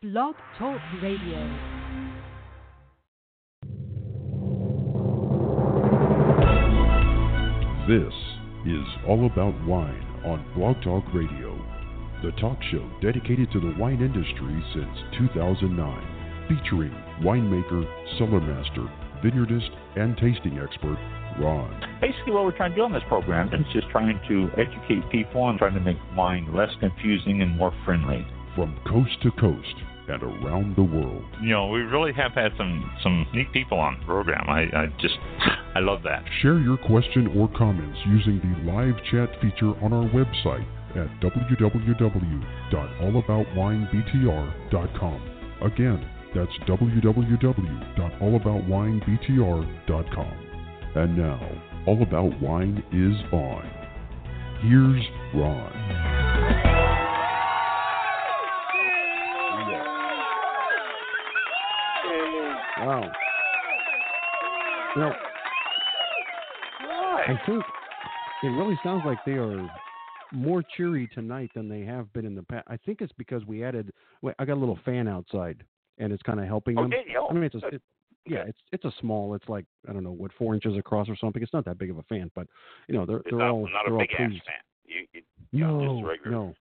Blog Talk Radio. This is All About Wine on Blog Talk Radio, the talk show dedicated to the wine industry since 2009, featuring winemaker, cellar master, vineyardist, and tasting expert Ron. Basically, what we're trying to do on this program is just trying to educate people and trying to make wine less confusing and more friendly. From coast to coast and around the world. You know, we really have had some some neat people on the program. I, I just I love that. Share your question or comments using the live chat feature on our website at www.allaboutwinebtr.com. Again, that's www.allaboutwinebtr.com. And now, All About Wine is on. Here's Ron. Wow. You know, I think it really sounds like they are more cheery tonight than they have been in the past. I think it's because we added. Wait, I got a little fan outside, and it's kind of helping oh, them. Okay, oh, I mean, it's a, it, yeah, it's it's a small. It's like I don't know what four inches across or something. It's not that big of a fan, but you know they're It's they're not, all not they're a all ass fan. You, you, you No, no.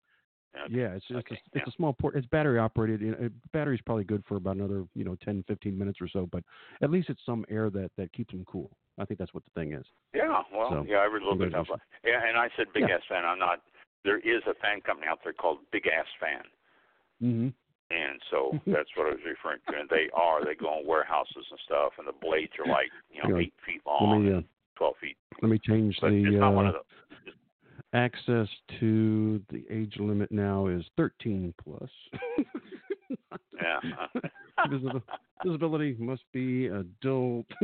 Okay. Yeah, it's just Okay, a, it's yeah. a small port. It's battery operated. You know, battery's probably good for about another you know 10, 15 minutes or so. But at least it's some air that that keeps them cool. I think that's what the thing is. Yeah, well, So, yeah, a little bit about. Yeah, and I said big Yeah. ass fan. I'm not. There is a fan company out there called Big Ass Fan, Mm-hmm. and so that's what I was referring to. And they are. They go in warehouses and stuff, and the blades are like you know Yeah. eight feet long, me uh, twelve feet. let me change But it's the not one uh, of those. Access to the age limit now is 13 plus. Yeah. Uh-huh. Visibil- Visibility must be adult.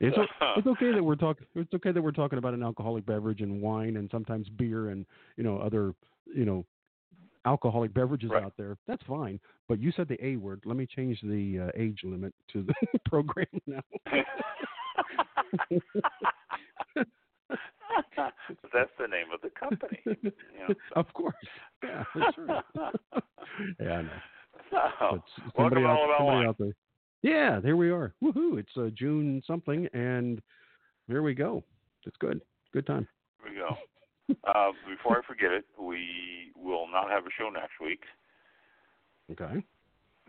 It's, o- uh-huh. it's okay that we're talking. It's okay that we're talking about an alcoholic beverage and wine and sometimes beer and you know other you know alcoholic beverages Right. out there. That's fine. But you said the A word. Let me change the uh, age limit to the program now. That's the name of the company. You know, of course. Yeah, that's right. yeah, I know. so, But s- welcome somebody, out, somebody out there. Yeah, there we are. Woohoo! It's uh, June something, and there we go. It's good. Good time. Here we go. Uh, before I forget it, we will not have a show next week Okay.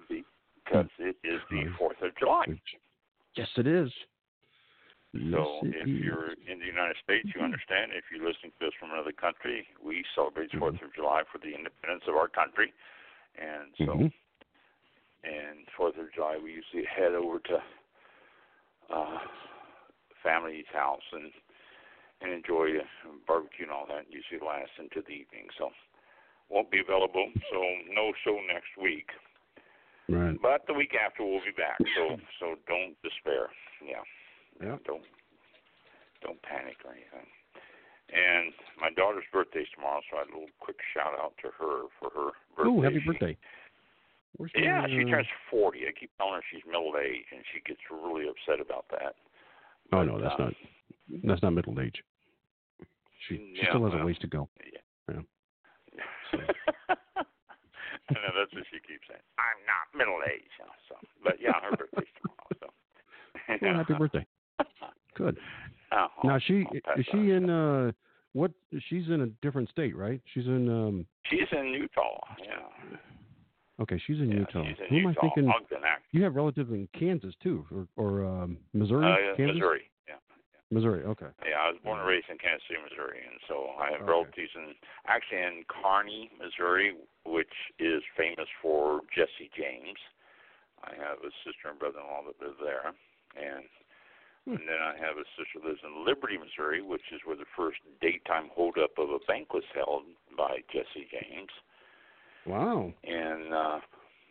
because it is the Fourth of July. Yes, it is. So Yes, if is. you're in the United States, you understand. If you're listening to us from another country, we celebrate the Mm-hmm. Fourth of July for the independence of our country, and so Mhm. and Fourth of July we usually head over to uh, family's house and and enjoy barbecue and all that. Usually lasts into the evening, so won't be available. So no show next week, right. but the week after we'll be back. So so don't despair. Yeah. Yeah. Don't don't panic or anything. And my daughter's birthday's tomorrow, so I had a little quick shout out to her for her birthday. Oh, happy birthday! Where's the, Yeah, she uh, turns forty. I keep telling her she's middle aged, and she gets really upset about that. Oh but, no, that's uh, not. That's not middle age. She she Yeah, still has well, a ways to go. Yeah. So- I know that's what she keeps saying. I'm not middle aged. So, but yeah, her birthday's tomorrow. So. Well, happy birthday. Good. Oh, Now she is she in uh what? She's in a different state, right? She's in um. She's in Utah. Yeah. Okay, she's in yeah, Utah. She's in Who am I thinking? Ogden. You have relatives in Kansas too, or or um, Missouri? Uh, yeah? Missouri. Missouri. Okay. Yeah, I was born and raised in Kansas City, Missouri, and so I have Okay. relatives in actually in Kearney, Missouri, which is famous for Jesse James. I have a sister and brother-in-law that live there, and Hmm. and then I have a sister that lives in Liberty, Missouri, which is where the first daytime holdup of a bank was held by Jesse James. Wow. And uh,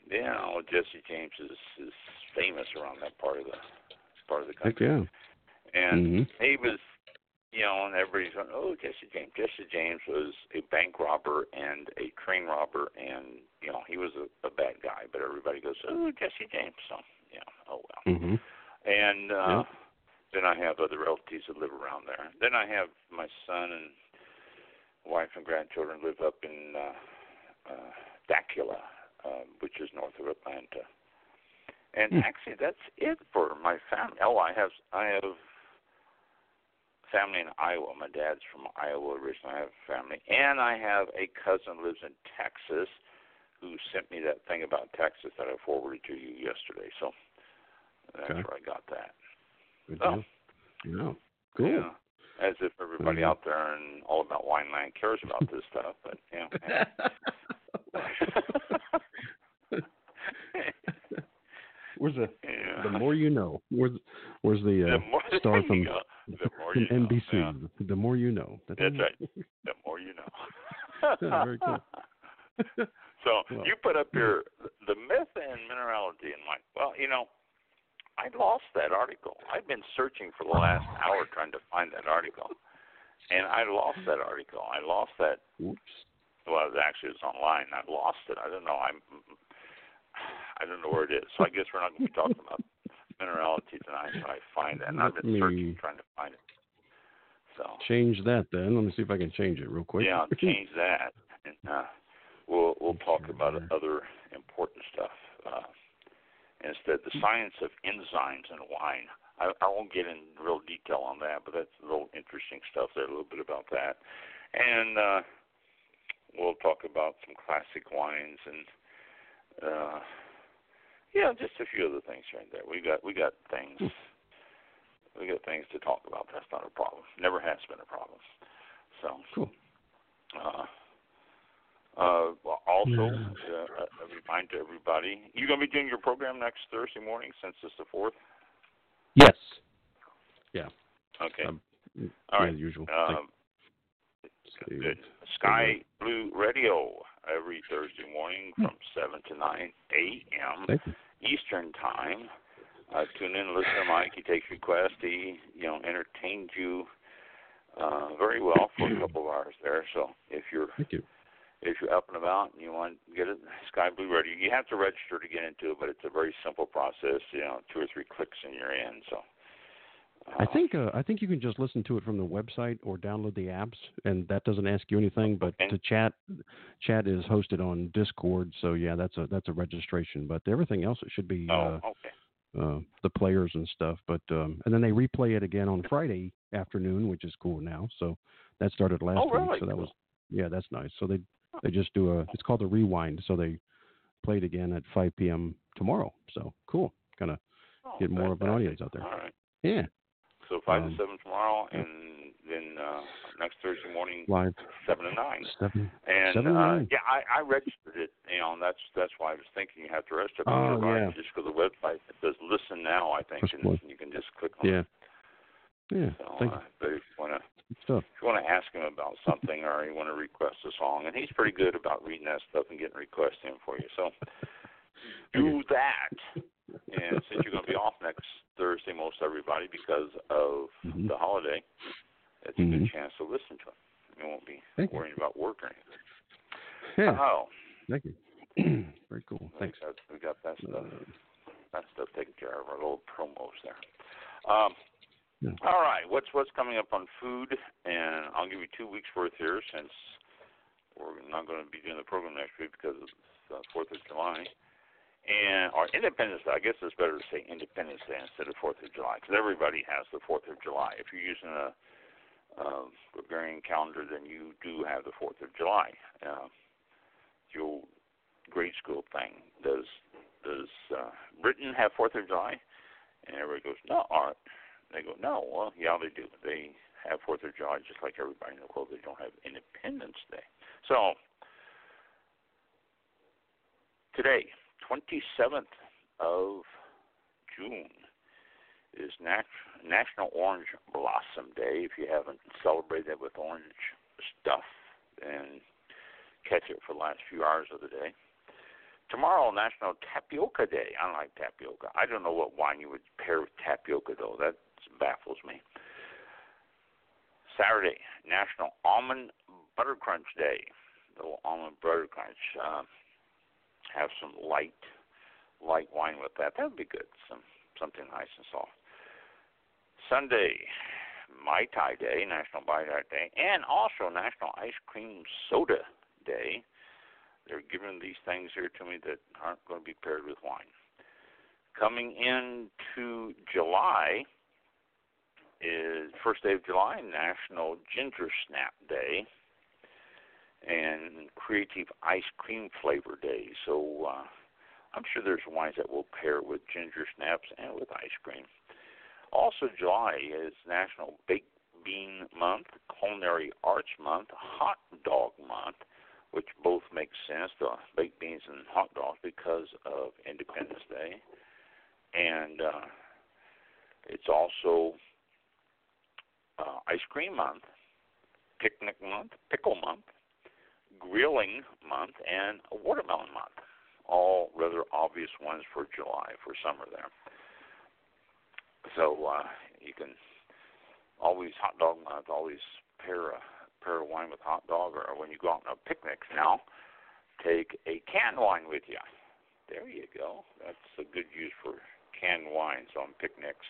yeah, well, Jesse James is is famous around that part of the part of the Heck country. yeah. And hmm he was, you know, and everybody's going, oh, Jesse James. Jesse James was a bank robber and a train robber, and you know, he was a, a bad guy. But everybody goes, oh, Jesse James. So, yeah, oh well. hmm And uh, Yeah. then I have other relatives that live around there. Then I have my son and wife and grandchildren live up in uh, uh, Dacula, uh, which is north of Atlanta. And Hmm. actually, that's it for my family. Oh, I have I have family in Iowa. My dad's from Iowa originally. I have family, and I have a cousin who lives in Texas who sent me that thing about Texas that I forwarded to you yesterday. So that's Okay. where I got that. Good Oh. deal. Yeah. Cool. Yeah. As if everybody out there and all about Wineland cares about this stuff, but you know. Where's the yeah. the more you know? Where's where's the, uh, The more, star from. the more you know. NBC? Yeah. The more you know. That's right. The more you know. Yeah, very cool. so Well, you put up your the myth and minerality in mind. Well, you know, I lost that article. I've been searching for the last hour trying to find that article, and I lost that article. I lost that. Oops. Well, it actually was online. I lost it. I don't know. I'm. I don't know where it is. So I guess we're not going to be talking about minerality tonight. So I find that, and I've been Let searching trying to find it. So Change that then. Let me see if I can change it real quick. yeah, change that, and uh, we'll we'll talk about other important stuff uh, instead. The science of enzymes in wine. I, I won't get in real detail on that, but that's a little interesting stuff there. A little bit about that, and uh, we'll talk about some classic wines and uh, yeah, just a few other things here and there. We got we got things. We got things to talk about. That's not a problem. Never has been a problem. So Cool. uh, uh, also, Yeah. uh, a reminder to everybody: you gonna be doing your program next Thursday morning, since it's the fourth. Yes. Okay. Um, All yeah, right. the usual. Um, good. Sky Blue Radio every Thursday morning from seven to nine a.m. Eastern Time. Uh, tune in, listen to Mike. He takes requests. He, you know, entertained you uh, very well for a couple of hours there. So if you're Thank you. if you're up and about and you want to get it, Sky Blue Radio, you have to register to get into it, but it's a very simple process. You know, two or three clicks and you're in. So. I think uh, I think you can just listen to it from the website or download the apps, and that doesn't ask you anything. But Okay. to chat, chat is hosted on Discord, so yeah, that's a that's a registration. But everything else, it should be Oh, uh, okay. uh, the players and stuff. But um, and then they replay it again on Friday afternoon, which is cool now. So that started last Oh, week, so that was yeah, that's nice. So they they just do a it's called a rewind. So they play it again at 5 p.m. tomorrow. So cool, kind of Oh, get more of an audience out there. All right. yeah, So five Um, to seven tomorrow, and then uh, next Thursday morning, live seven to nine. seven. And Seven to uh, nine. yeah, I, I registered it. You know, and that's that's why I was thinking you have to register. Oh, yeah. Just go to the website. It says listen now. I think, First and one. you can just click on Yeah. it. Yeah. So, Thank uh, you. but if you want to stuff. if you want to ask him about something or you want to request a song, and he's pretty good about reading that stuff and getting requests in for you. So do that. And since you're going to be off next Thursday, most everybody, because of Mhm. the holiday, it's a Mhm. good chance to listen to him. You won't be Thank you. worrying about work or anything. Yeah. Oh, Thank you. Very cool. Thanks. We got, we got that stuff. Uh, that stuff taken care of. Our little promos there. Um, Yeah. All right, what's what's coming up on food? And I'll give you two weeks worth here since we're not going to be doing the program next week because it's uh, Fourth of July. And or Independence Day. I guess it's better to say Independence Day instead of Fourth of July because everybody has the Fourth of July. If you're using a uh, Gregorian calendar, then you do have the Fourth of July. Uh, your grade school thing does does uh, Britain have Fourth of July? And everybody goes, no, Art. They go, no. Well, yeah, they do. They have Fourth of July just like everybody in the world. They don't have Independence Day. So today, 27th of June, is Nat- National Orange Blossom Day. If you haven't celebrated with orange stuff, then catch it for the last few hours of the day. Tomorrow, National Tapioca Day. I like tapioca. I don't know what wine you would pair with tapioca, though. That baffles me. Saturday, National Almond Butter Crunch Day. Little almond butter crunch. Uh, have some light, light wine with that. That would be good. Some something nice and soft. Sunday, Mai Tai Day, National Mai Tai Day, and also National Ice Cream Soda Day. They're giving these things here to me that aren't going to be paired with wine. Coming into July is first day of July, National Ginger Snap Day, and Creative Ice Cream Flavor Day. So uh, I'm sure there's wines that will pair with ginger snaps and with ice cream. Also, July is National Baked Bean Month, Culinary Arts Month, Hot Dog Month, which both make sense, the baked beans and hot dogs, because of Independence Day. And uh, it's also uh, Ice Cream Month, Picnic Month, Pickle Month, Grilling Month, and a Watermelon Month. All rather obvious ones for July, for summer there. So uh, you can always hot dog month, always pair a pair of wine with hot dog, or when you go out on a picnic now, take a canned wine with you. There you go. That's a good use for canned wines on picnics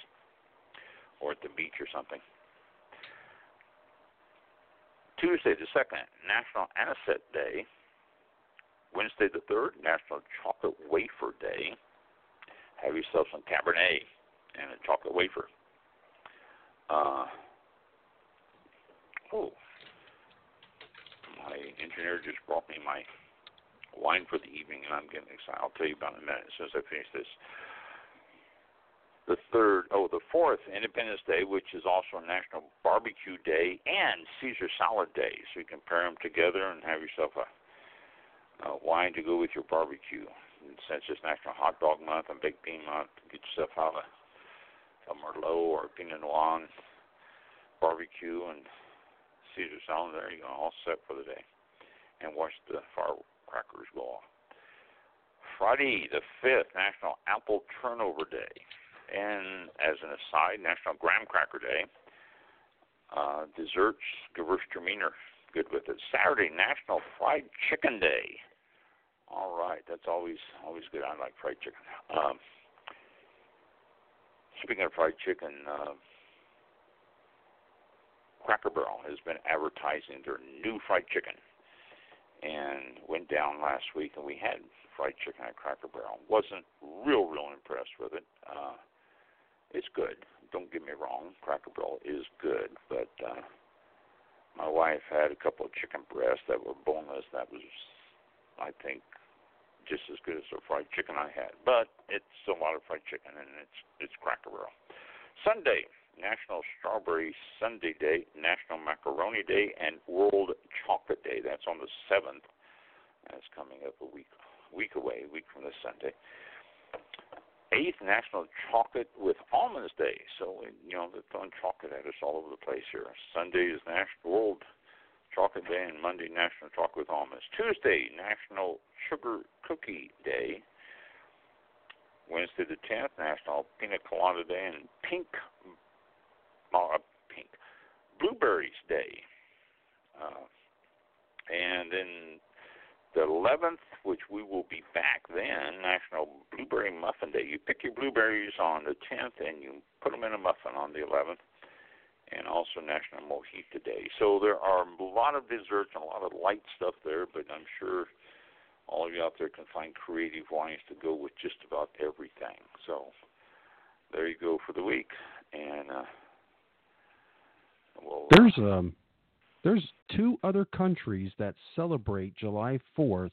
or at the beach or something. Tuesday the second, National Anisette Day. Wednesday the third, National Chocolate Wafer Day. Have yourself some Cabernet and a chocolate wafer. Uh, oh, my engineer just brought me my wine for the evening, and I'm getting excited. I'll tell you about it in a minute as I finish this. The third, oh, the fourth, Independence Day, which is also National Barbecue Day and Caesar Salad Day. So you can pair them together and have yourself a, a wine to go with your barbecue. And since it's National Hot Dog Month and Baked Bean Month, get yourself out a a Merlot or a Pinot Noir barbecue and Caesar salad. There you go, all set for the day. And watch the firecrackers go off. Friday the 5th, National Apple Turnover Day. And as an aside, National Graham Cracker Day. Uh, desserts, Gewürztraminer, good with it. Saturday, National Fried Chicken Day. All right, that's always always good. I like fried chicken. Um, Speaking of fried chicken, uh, Cracker Barrel has been advertising their new fried chicken, and went down last week, and we had fried chicken at Cracker Barrel. wasn't real, real impressed with it. Uh, it's good. Don't get me wrong, Cracker Barrel is good, but uh, my wife had a couple of chicken breasts that were boneless. That was, I think, just as good as the fried chicken I had. But it's a lot of fried chicken, and it's it's Cracker Barrel. Sunday, National Strawberry Sundae Day, National Macaroni Day, and World Chocolate Day. That's on the seventh. That's coming up a week week away, a week from this Sunday. Eighth National Chocolate with Almonds Day. So you know they're throwing chocolate at us all over the place here. Sunday is National World Chocolate Day and Monday National Chocolate with Almonds. Tuesday, National Sugar Cookie Day. Wednesday the 10th, National Pina Colada Day and Pink, uh, Pink Blueberries Day. Uh, and then the 11th, which we will be back then, National Blueberry Muffin Day. You pick your blueberries on the 10th and you put them in a muffin on the 11th and also National Mojito Day. So there are a lot of desserts and a lot of light stuff there, but I'm sure all of you out there can find creative wines to go with just about everything. So there you go for the week, and uh, we'll, uh, there's um there's two other countries that celebrate July 4th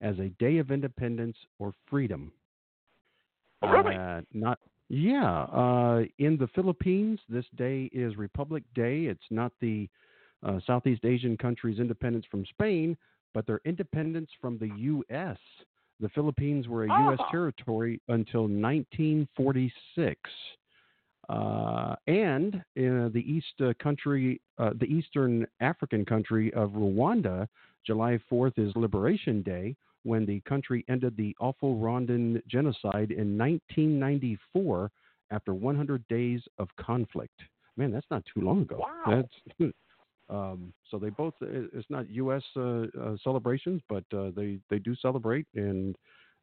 as a day of independence or freedom. Oh, really? Uh, not yeah, uh, in the Philippines, this day is Republic Day. It's not the uh, Southeast Asian country's independence from Spain, but their independence from the U.S. The Philippines were a oh. U.S. territory until 1946. Uh, and in the east uh, country, uh, the eastern African country of Rwanda, July 4th is Liberation Day, when the country ended the awful Rwandan genocide in 1994 after 100 days of conflict. Man, that's not too long ago. Wow. That's, um, so they both, it's not U.S. Uh, uh, celebrations, but uh, they, they do celebrate, and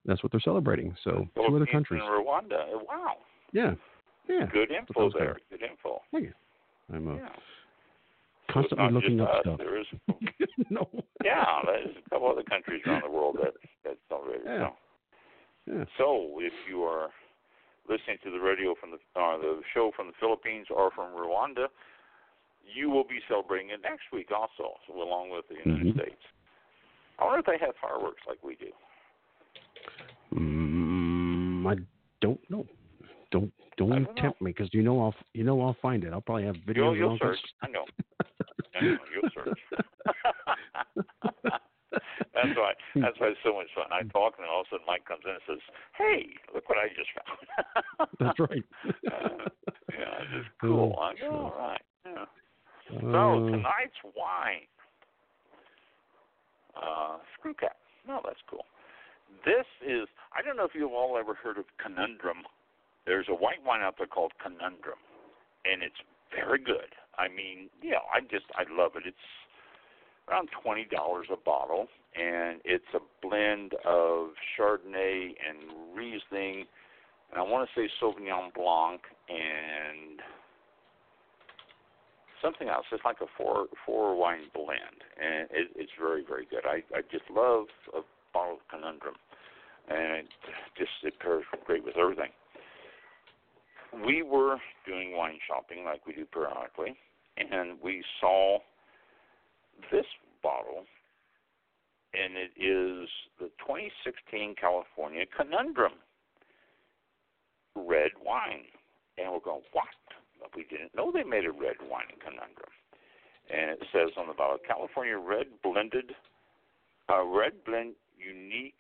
that's what they're celebrating. So two other countries. Rwanda. Wow. Yeah. Yeah. Good info there. Good info. Thank you. I'm uh, Yeah. constantly not looking up us. stuff. There is, no. yeah, there's a couple other countries around the world that that celebrate it. Yeah. So. Yeah. So, if you are listening to the radio from the uh, the show from the Philippines or from Rwanda, you will be celebrating it next week also, so along with the United Mhm. States. I wonder if they have fireworks like we do. Mm, I don't know. Don't don't, don't know. tempt me because you know I'll you know I'll find it. I'll probably have videos. You'll, you'll search. I know. I know. You'll search. that's why. That's why it's so much fun. I talk, and then all of a sudden Mike comes in and says, "Hey, look what I just found." That's right. yeah, it's just cool. Oh, I go, all right. Yeah. So Uh, tonight's wine, uh, screw cap. No, that's cool. This is. I don't know if you've all ever heard of Conundrum. There's a white wine out there called Conundrum, and it's very good. I mean, you know, I just I love it. It's around twenty dollars a bottle, and it's a blend of Chardonnay and Riesling, and I want to say Sauvignon Blanc and something else. It's like a four four wine blend, and it, it's very very good. I I just love a bottle of Conundrum, and just it pairs great with everything. We were doing wine shopping like we do periodically, and we saw this bottle, and it is the 2016 California Conundrum red wine, and we're going what? we didn't know they made a red wine in Conundrum. And it says on the bottle, California red blended, uh, red blend unique,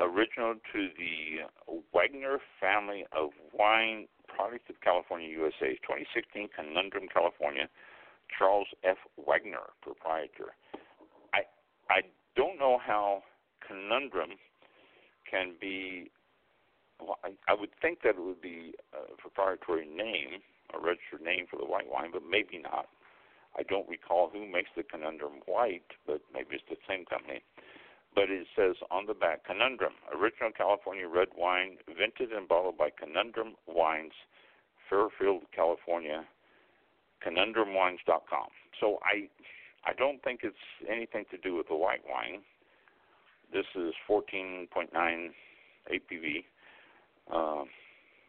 original to the Wagner family of wine product of California, USA. 2016 Conundrum, California. Charles F. Wagner, proprietor. I I don't know how Conundrum can be well, I, I would think that it would be a proprietary name, a registered name for the white wine, but maybe not. I don't recall who makes the Conundrum White, but maybe it's the same company. But it says on the back, Conundrum, original California red wine, vented and bottled by Conundrum Wines, Fairfield, California, conundrumwines.com. So I, I don't think it's anything to do with the white wine. This is 14.9 APV um,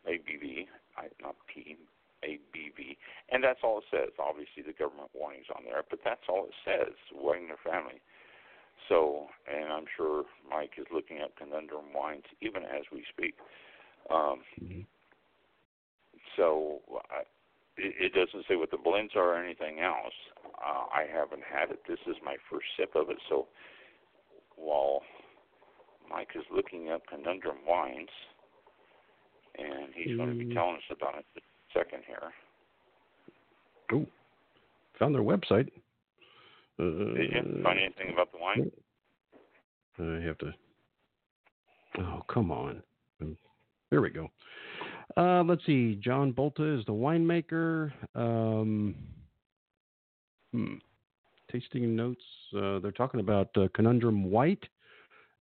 ABV, not P, ABV, and that's all it says. Obviously, the government warnings on there, but that's all it says. Wagner family. So, and I'm sure Mike is looking at conundrum wines even as we speak. Um, mhm. so I, it, it doesn't say what the blends are or anything else. Uh, I haven't had it. This is my first sip of it. So while Mike is looking up conundrum wines, and he's going to be Mm. telling us about it in a second here. Oh, found their website. Uh, Did you find anything about the wine? I have to. Oh, come on. There we go. Uh, let's see. Jon Bolta is the winemaker. Um, hmm. Tasting notes. Uh, they're talking about uh, Conundrum White.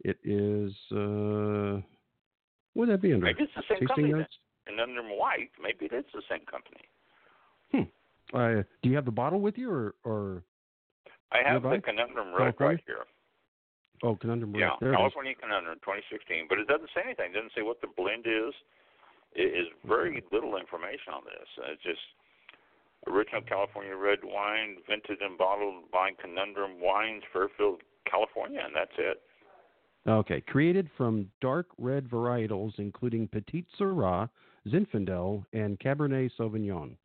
It is. Uh, would that be under? Maybe it's the same Tasting company. then. notes. Conundrum White. Maybe it is the same company. Uh, do you have the bottle with you, or, or I have Nearby? the Conundrum Red California? right here. oh, Conundrum White? Yeah, there. California Conundrum 2016, but it doesn't say anything. It doesn't say what the blend is. It is very little information on this. It's just original California red wine, vinted and bottled by Conundrum Wines, Fairfield, California, and that's it. Okay, created from dark red varietals including Petite Sirah, Zinfandel, and Cabernet Sauvignon.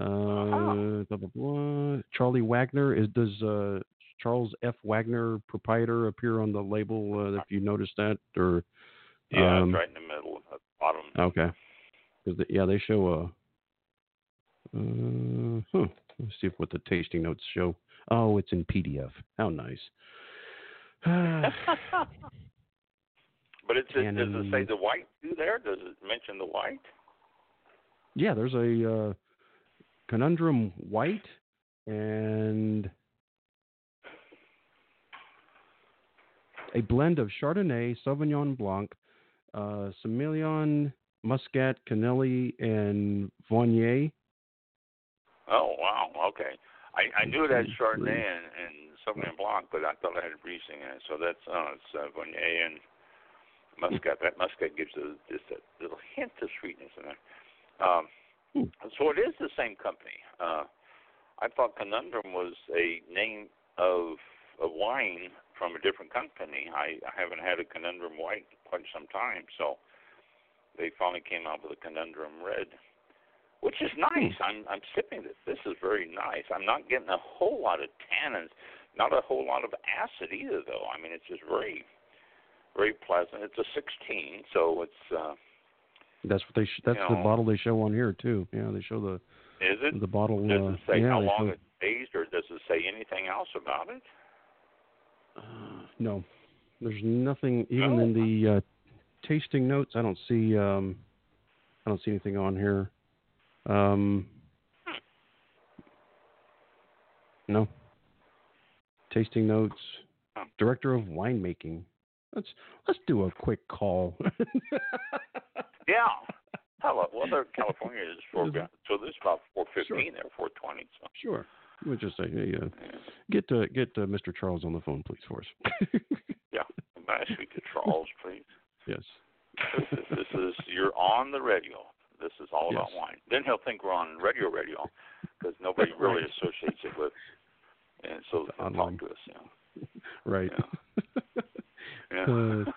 Uh, Uh-huh. blah, blah, blah. Charlie Wagner is does uh, Charles F. Wagner proprietor appear on the label? Uh, if you noticed that, or Yeah, um, it's right in the middle, at the bottom. okay, the- yeah, they show a. Uh, huh. Let's see if what the tasting notes show. Oh, it's in PDF. How nice. but it's, it, does it say the white too there? Does it mention the white? Yeah, there's a uh, conundrum white and a blend of Chardonnay, Sauvignon Blanc, uh, Semillon, Muscat, Canelli, and Viognier. Oh wow, okay. I I knew it had Chardonnay and, and Sauvignon Blanc, but I thought it had Riesling in it. So that's uh, it's uh, Viognier and Muscat. That Muscat gives a, just a little hint of sweetness in there. Um, Hmm. so it is the same company. Uh, I thought Conundrum was a name of a wine from a different company. I, I haven't had a Conundrum White in quite some time, so they finally came out with a Conundrum Red, which is nice. I'm I'm sipping this. This is very nice. I'm not getting a whole lot of tannins, not a whole lot of acid either, though. I mean, it's just very, very pleasant. It's a 16, so it's. uh That's what they. Sh- that's You the know. bottle they show on here too. Yeah, they show the Is it? the bottle. Does uh, it say yeah, how long show- it's aged, or does it say anything else about it? Uh, no, there's nothing even in the uh, tasting notes. I don't see. Um, I don't see anything on here. Um, no. Tasting notes. Director of winemaking. Let's let's do a quick call. Yeah. Hello. Well, they're California is four. So this is about four fifteen. Sure. There, four twenty. So. sure. Let me just say, hey, uh, get uh, get uh, Mr. Charles on the phone, please, for us. Yeah. I speak to Charles, please? yes. This is, this is you're on the radio. This is all about wine. Then he'll think we're on radio, radio, because nobody really associates it with. And so Online. talk to us. You know. Right. Yeah.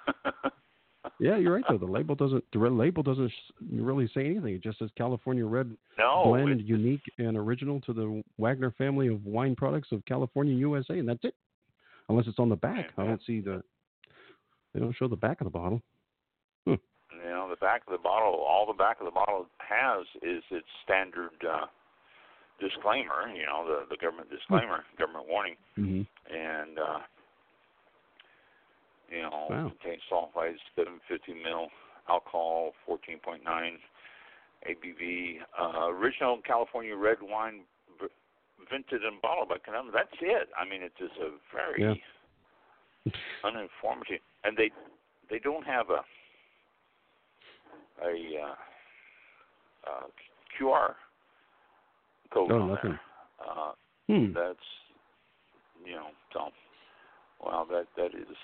Yeah, you're right though. The label doesn't the re- label doesn't really say anything. It just says California Red no. blend, it- unique and original to the Wagner family of wine products of California, USA, and that's it. Unless it's on the back, I don't see the. They don't show the back of the bottle. you know, the back of the bottle, all the back of the bottle has is its standard uh, disclaimer. You know, the the government disclaimer, government warning, Mm-hmm. and uh, you know, Wow. contains sulfides, 750 mil, alcohol, 14.9 ABV, uh, original California red wine, vented and bottled by Conundrum. That's it. I mean, it's just a very Yeah. uninformative, and they they don't have a a uh, uh, QR code Oh, on nothing. there. Uh, Hmm. that's you know so well that that is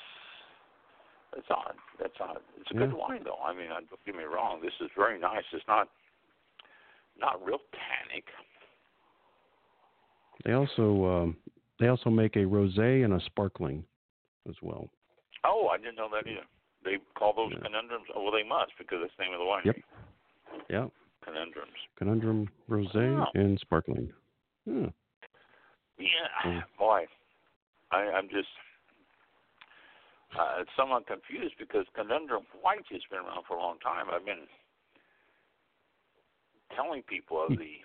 that's odd that's odd it's a good wine though i mean don't get me wrong this is very nice it's not not real tannic They also um, they also make a rosé and a sparkling as well. oh i didn't know that either they call those Yeah. conundrums oh well they must because that's the name of the wine Yep. Yeah, conundrums conundrum rosé Wow. and sparkling. Hmm. yeah Mm. boy i i'm just uh, it's somewhat confused because conundrum white has been around for a long time i've been telling people of the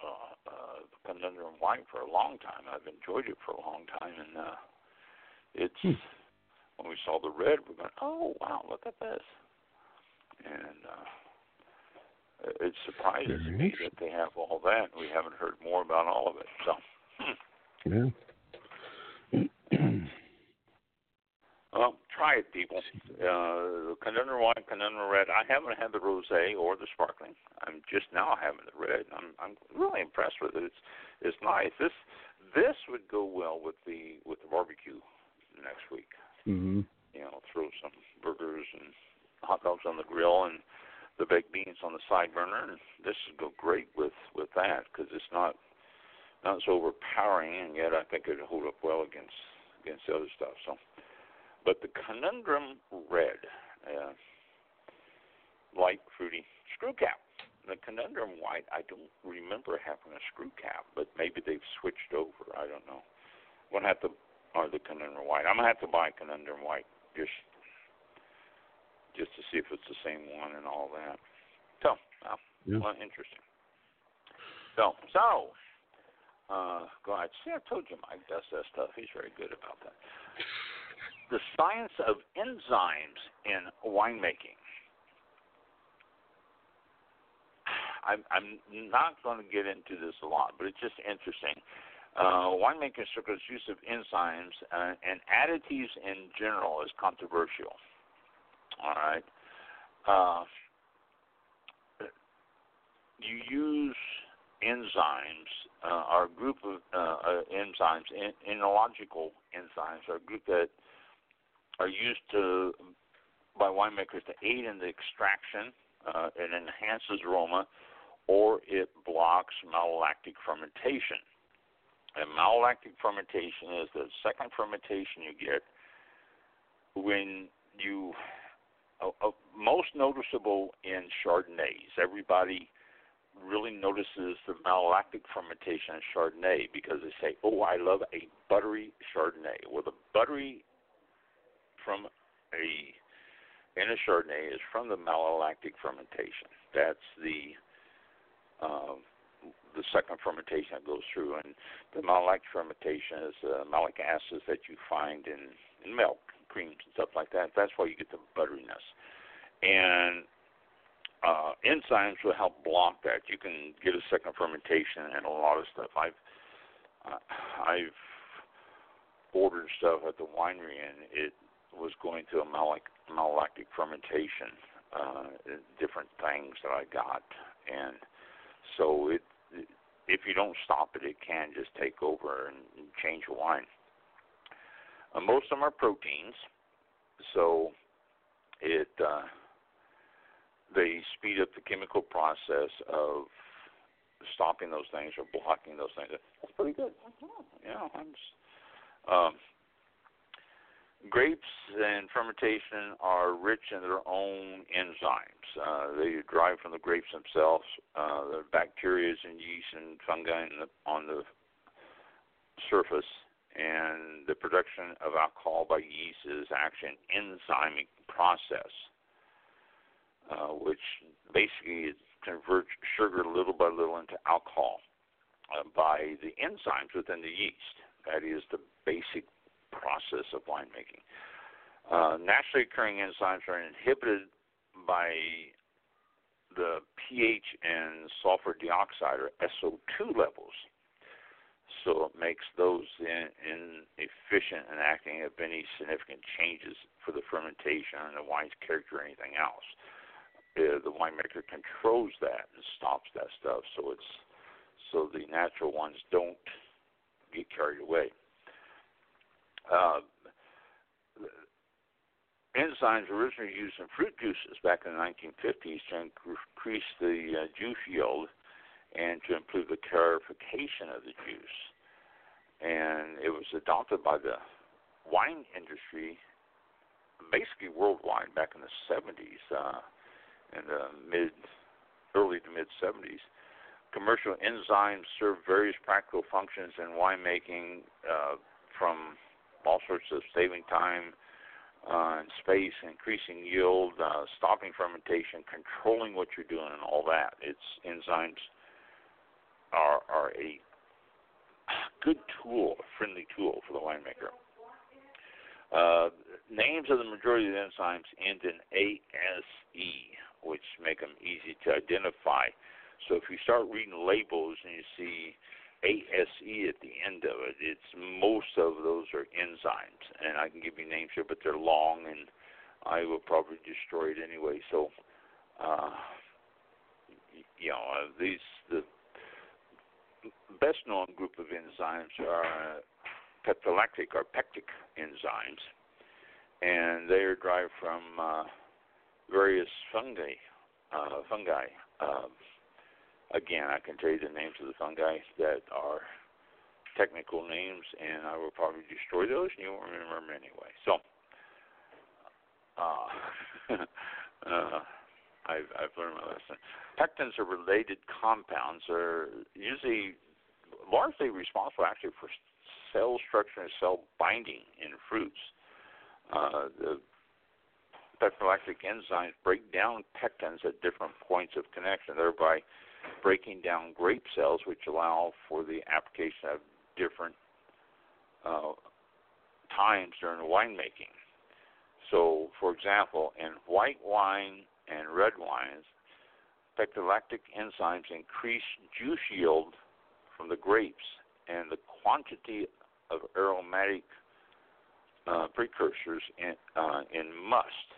uh, uh, conundrum white for a long time. I've enjoyed it for a long time, and uh, it's Hmm. when we saw the red, we're going, oh wow, look at this, and uh, it- surprises Very me that they have all that. We haven't heard more about all of it. So, hmm. Yeah. Well, try it, people. Uh, conundrum white, conundrum red. I haven't had the rosé or the sparkling. I'm just now having the red. I'm I'm really impressed with it. It's it's nice. This this would go well with the with the barbecue next week. hmm You know, throw some burgers and hot dogs on the grill and the baked beans on the side burner, and this would go great with with that because it's not not so overpowering, and yet I think it'd hold up well against against the other stuff. So, but the conundrum red, uh, light fruity screw cap. The conundrum white, I don't remember having a screw cap, but maybe they've switched over. I don't know. I'm gonna have to, or the conundrum white. I'm gonna have to buy conundrum white just just to see if it's the same one and all that. So, well, Yeah. well interesting. So, so, uh, go ahead. See, I told you Mike does that stuff. He's very good about that. The science of enzymes in winemaking. I'm, I'm not going to get into this a lot, but it's just interesting. Uh, winemaking circles use of enzymes uh, and additives in general is controversial. All right. Uh, you use enzymes uh, a group of uh, uh, enzymes, en- enological enzymes, are a group that are used to by winemakers to aid in the extraction. Uh, it enhances aroma, or it blocks malolactic fermentation. And malolactic fermentation is the second fermentation you get when you uh, uh, most noticeable in Chardonnays. Everybody really notices the malolactic fermentation in Chardonnay because they say, "Oh, I love a buttery Chardonnay." Well, the buttery from a in a Chardonnay is from the malolactic fermentation. That's the uh, the second fermentation that goes through, and the malolactic fermentation is uh, malic acids that you find in, in milk, creams, and stuff like that. That's why you get the butteriness. And uh, enzymes will help block that. You can get a second fermentation and a lot of stuff. I've uh, I've ordered stuff at the winery and it was going through a malolactic fermentation, uh, different things that I got, and so it if you don't stop it, it can just take over and change the wine. Uh, most of them are proteins, so it uh, they speed up the chemical process of stopping those things or blocking those things. That's pretty good. Mm-hmm. Yeah, I'm. Just, um, grapes and fermentation are rich in their own enzymes. Uh, they derive from the grapes themselves. Uh, the bacteria and yeast and fungi the, on the surface, and the production of alcohol by yeast is actually an enzymic process uh, which basically converts sugar little by little into alcohol uh, by the enzymes within the yeast. That is the basic process of winemaking. Uh, naturally occurring enzymes are inhibited by the pH and sulfur dioxide or SO2 levels. So it makes those in, inefficient in acting of any significant changes for the fermentation and the wine's character or anything else uh, the winemaker controls that and stops that stuff so it's so the natural ones don't get carried away. Uh, enzymes originally used in fruit juices back in the 1950s to increase the uh, juice yield and to improve the clarification of the juice. And it was adopted by the wine industry basically worldwide back in the 70s. Uh, in the mid, early to mid 70s. Commercial enzymes serve various practical functions in winemaking, uh, from all sorts of saving time uh, and space, increasing yield, uh, stopping fermentation, controlling what you're doing, and all that. It's enzymes are are a good tool, a friendly tool for the winemaker. Uh, names of the majority of the enzymes end in ASE, which make them easy to identify. So if you start reading labels and you see ASE at the end of it, it's most of those are enzymes, and I can give you names here, but they're long, and I will probably destroy it anyway. So, uh, you know, uh, these the best known group of enzymes are peptolactic or pectic enzymes, and they are derived from uh, various fungi. Uh, fungi. Um, again, I can tell you the names of the fungi that are technical names, and I will probably destroy those, and you won't remember them anyway. So, uh, uh, I've, I've learned my lesson. Pectins are related compounds. Are usually largely responsible actually for cell structure and cell binding in fruits. Uh, the peptolactic enzymes break down pectins at different points of connection, thereby breaking down grape cells, which allow for the application of different uh, times during winemaking. So, for example, in white wine and red wines, pectolactic enzymes increase juice yield from the grapes, and the quantity of aromatic uh, precursors in, uh, in must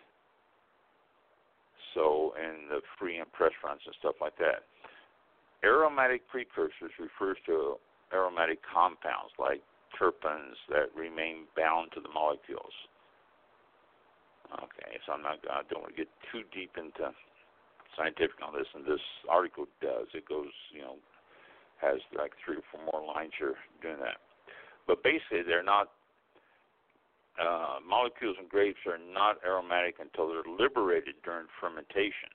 so in the free and press runs and stuff like that. Aromatic precursors refers to aromatic compounds like terpenes that remain bound to the molecules. Okay, so I'm not. I don't want to get too deep into scientific on this, and this article does. It goes, you know, has like three or four more lines here doing that. But basically, they're not uh, molecules in grapes are not aromatic until they're liberated during fermentation,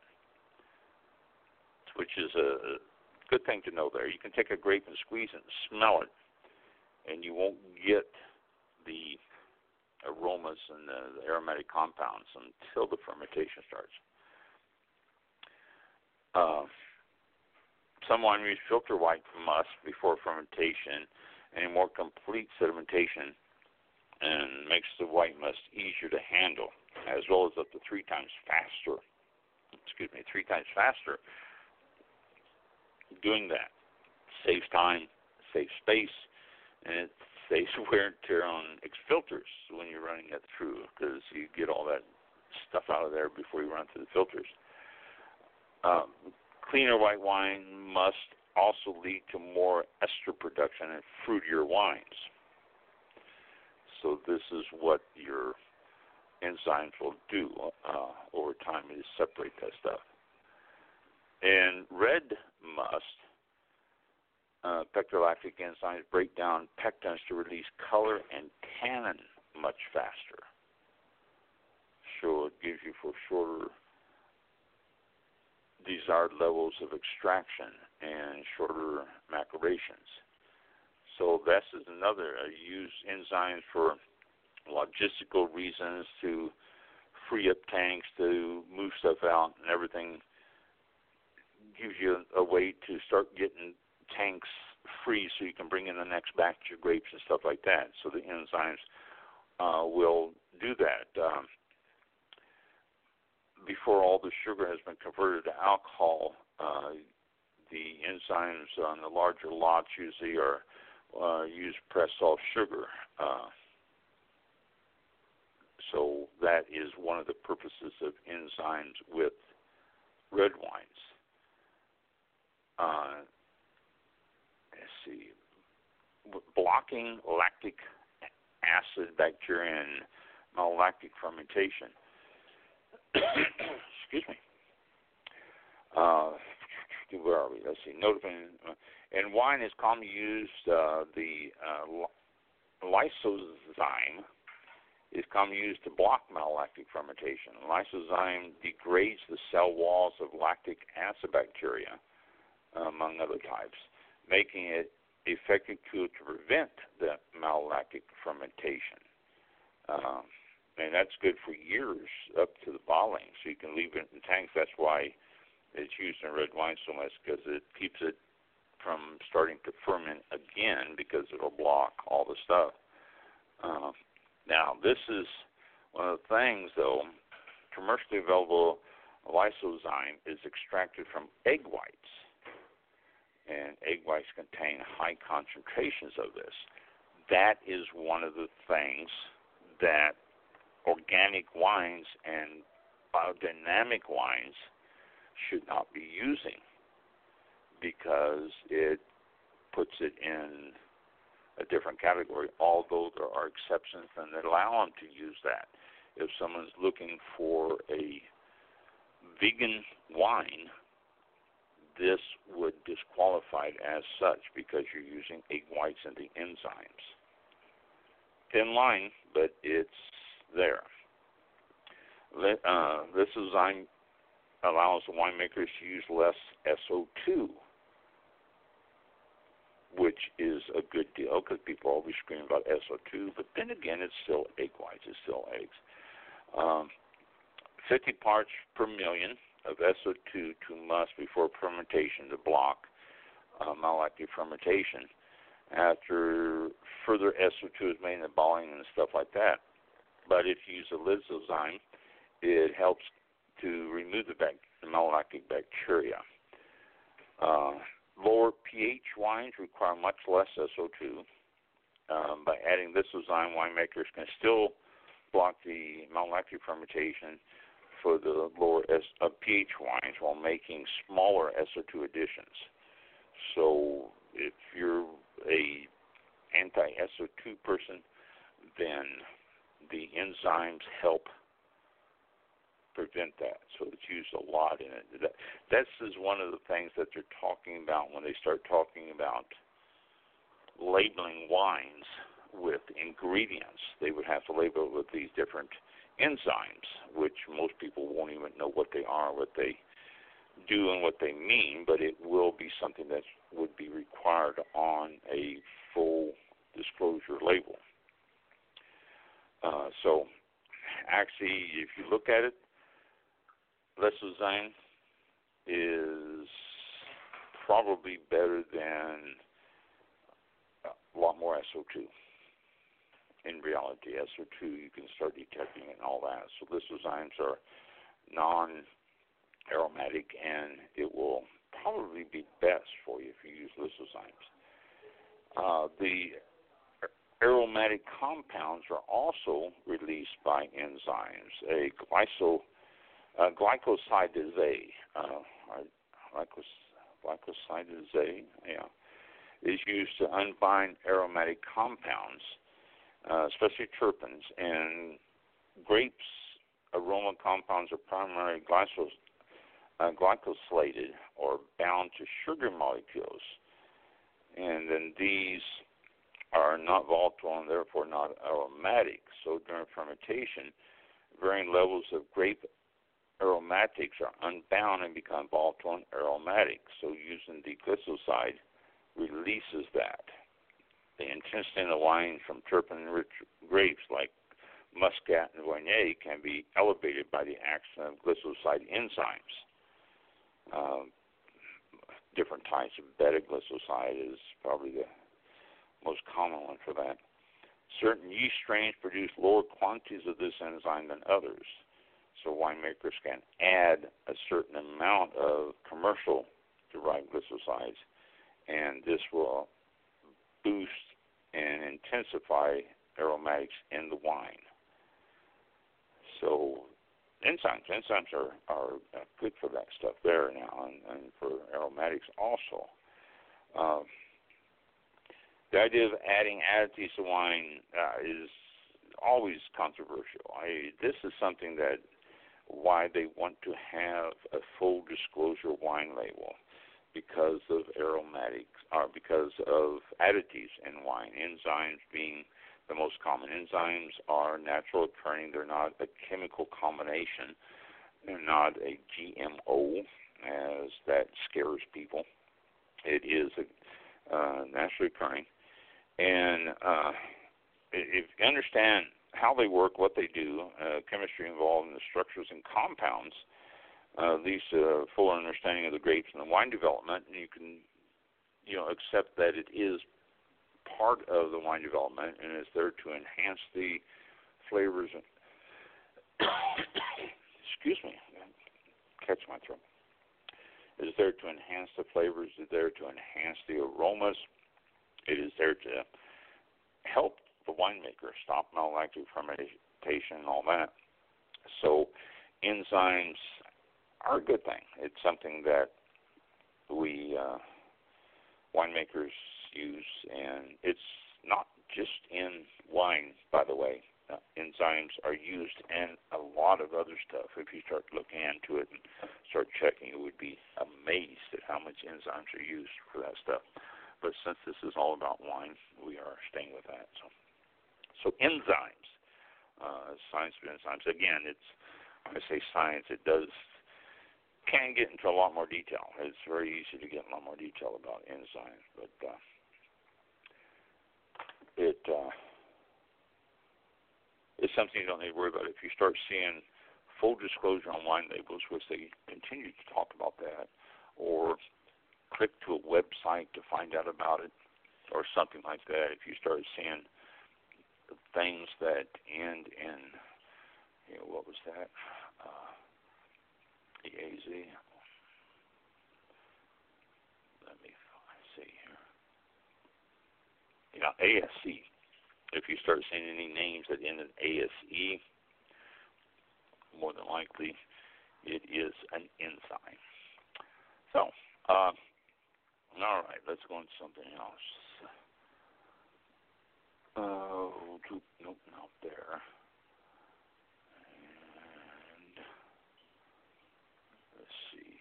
which is a good thing to know there. You can take a grape and squeeze it and smell it, and you won't get the aromas and the, the aromatic compounds until the fermentation starts. Uh, some wineries filter white must before fermentation, and a more complete sedimentation and makes the white must easier to handle, as well as up to three times faster. Excuse me, three times faster. Doing that saves time, saves space, and it saves wear and tear on filters when you're running it through, because you get all that stuff out of there before you run through the filters. Um, cleaner white wine must also lead to more ester production and fruitier wines. So this is what your enzymes will do uh, over time is separate that stuff. And red must, uh, pectolytic enzymes break down pectins to release color and tannin much faster. So it gives you for shorter desired levels of extraction and shorter macerations. So this is another. I use enzymes for logistical reasons to free up tanks to move stuff out and everything. Gives you a way to start getting tanks free so you can bring in the next batch of grapes and stuff like that. So the enzymes uh, will do that. Um, before all the sugar has been converted to alcohol, uh, the enzymes on the larger lots usually are uh, use pressed off sugar. Uh, so that is one of the purposes of enzymes with red wines. Uh, let's see, blocking lactic acid bacteria and malolactic fermentation. Excuse me. Uh, where are we? Let's see. Notifying. Uh, in wine is commonly used uh, the uh, lysozyme is commonly used to block malolactic fermentation. Lysozyme degrades the cell walls of lactic acid bacteria, among other types, making it effective tool to prevent the malolactic fermentation. Um, and that's good for years up to the bottling, so you can leave it in tanks. That's why it's used in red wine so much because it keeps it from starting to ferment again because it'll block all the stuff. Uh, now, this is one of the things, though, commercially available lysozyme is extracted from egg whites, and egg whites contain high concentrations of this. That is one of the things that organic wines and biodynamic wines should not be using because it puts it in a different category, although there are exceptions and that allow them to use that. If someone's looking for a vegan wine, this would disqualify it as such because you're using egg whites and the enzymes. Thin line, but it's there. Uh, this enzyme allows the winemakers to use less SO2 which is a good deal because people always scream about SO2. But then again, it's still egg whites, it's still eggs. Um, 50 parts per million of SO2 to must before fermentation to block uh, malolactic fermentation. After further SO2 is made in the bottling and stuff like that. But if you use a lysozyme, it helps to remove the, bac- the malolactic bacteria. Uh, Lower pH wines require much less SO2. Um, by adding this lysozyme, winemakers can still block the malolactic fermentation for the lower S, uh, pH wines while making smaller SO2 additions. So if you're a anti-SO2 person, then the enzymes help prevent that. So it's used a lot in it. That, this is one of the things that they're talking about when they start talking about labeling wines with ingredients. They would have to label it with these different enzymes, which most people won't even know what they are, what they do, and what they mean, but it will be something that would be required on a full disclosure label. Uh, so, actually, if you look at it, Lysozyme is probably better than a lot more SO2 in reality. SO2, you can start detecting it and all that. So lysozymes are non aromatic and it will probably be best for you if you use lysozymes. Uh, the aromatic compounds are also released by enzymes. A glyco, uh, glycosidase, uh, glycosidase, yeah, is used to unbind aromatic compounds uh, especially terpenes. And grapes aroma compounds are primarily glycos, uh, glycosylated or bound to sugar molecules. And then these are not volatile and therefore not aromatic. So during fermentation, varying levels of grape aromatics are unbound and become volatile and aromatic. So using the glycoside releases that the intensity in the wine from terpene-rich grapes like Muscat and Viognier can be elevated by the action of glycoside enzymes. Um, different types of beta-glycoside is probably the most common one for that. Certain yeast strains produce lower quantities of this enzyme than others, so winemakers can add a certain amount of commercial derived glycosides, and this will boost and intensify aromatics in the wine. So enzymes, enzymes are, are good for that stuff there now, and, and for aromatics also. Um, the idea of adding additives to wine uh, is always controversial. I, this is something that why they want to have a full disclosure wine label because of aromatics or because of additives in wine. Enzymes being the most common. Enzymes are natural occurring. They're not a chemical combination. They're not a GMO, as that scares people. It is a, uh, naturally occurring. And uh, if you understand how they work, what they do, uh, chemistry involved in the structures and compounds – uh, leads to a fuller understanding of the grapes and the wine development, and you can, you know, accept that it is part of the wine development and is there to enhance the flavors. And excuse me, catch my throat. It is there to enhance the flavors. It is there to enhance the aromas. It is there to help the winemaker stop malolactic fermentation and all that. So enzymes are a good thing. It's something that we uh, winemakers use, and it's not just in wine, by the way. Uh, enzymes are used in a lot of other stuff. If you start looking into it and start checking, you would be amazed at how much enzymes are used for that stuff. But since this is all about wine, we are staying with that. So, so enzymes, uh, science of enzymes. Again, it's when I say science, it does can get into a lot more detail. It's very easy to get a lot more detail about enzymes, but uh, it uh, is something you don't need to worry about. If you start seeing full disclosure on wine labels, which they continue to talk about that, or click to a website to find out about it, or something like that, if you start seeing things that end in, you know, what was that? The AZ. Let me see here. Yeah, ASE. If you start seeing any names that end in ASE, more than likely it is an enzyme. So, uh, All right, let's go into something else. Oh, uh, nope, not there. And let's see.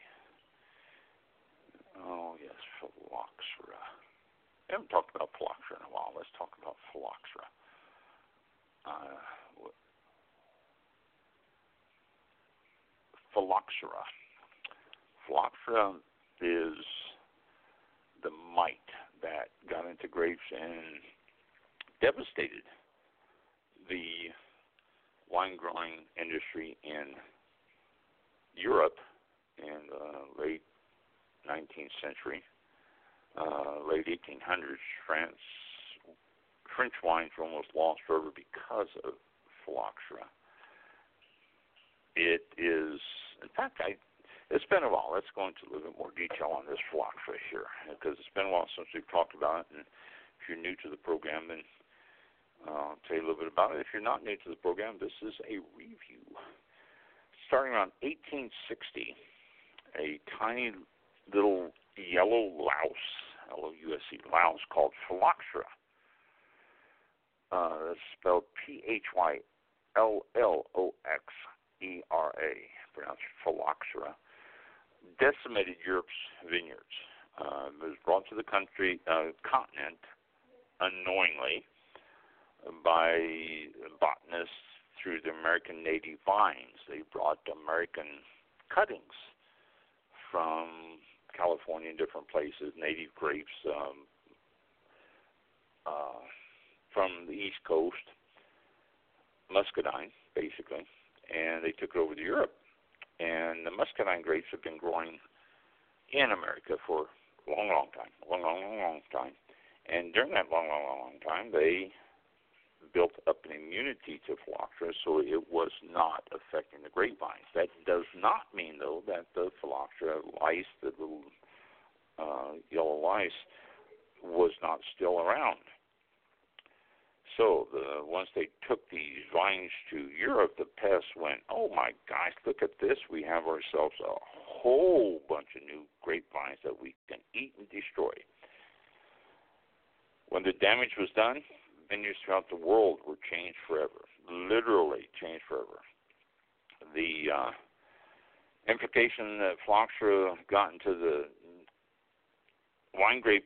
Oh yes, phylloxera. We haven't talked about phylloxera in a while. Let's talk about phylloxera. Uh, phylloxera. Phylloxera is the mite that got into grapes and devastated the wine growing industry in Europe in the late 19th century, uh, late 1800s. France, French wines were almost lost forever because of phylloxera. It is, in fact, I it's been a while. Let's go into a little bit more detail on this phylloxera here, because it's been a while since we've talked about it. And if you're new to the program, then uh, I'll tell you a little bit about it. If you're not new to the program, this is a review. Starting around 1860, a tiny little yellow louse, L-O-U-S-E, louse called phylloxera. Uh, that's spelled P-H-Y-L-L-O-X-E-R-A, pronounced phylloxera decimated Europe's vineyards. Uh, it was brought to the country uh, continent unknowingly by botanists through the American native vines. They brought American cuttings from California and different places, native grapes um, uh, from the East Coast, muscadine, basically, and they took it over to Europe and the muscadine grapes have been growing in America for a long, long time, long, long, long, long time. And during that long, long, long, long time, they built up an immunity to phylloxera, so it was not affecting the grapevines. That does not mean, though, that the phylloxera lice, the little uh, yellow lice, was not still around. So the once they took these vines to Europe, the pests went, "Oh my gosh, look at this! We have ourselves a whole bunch of new grapevines that we can eat and destroy." When the damage was done, vineyards throughout the world were changed forever, literally changed forever. The uh, implication that phylloxera got into the wine grape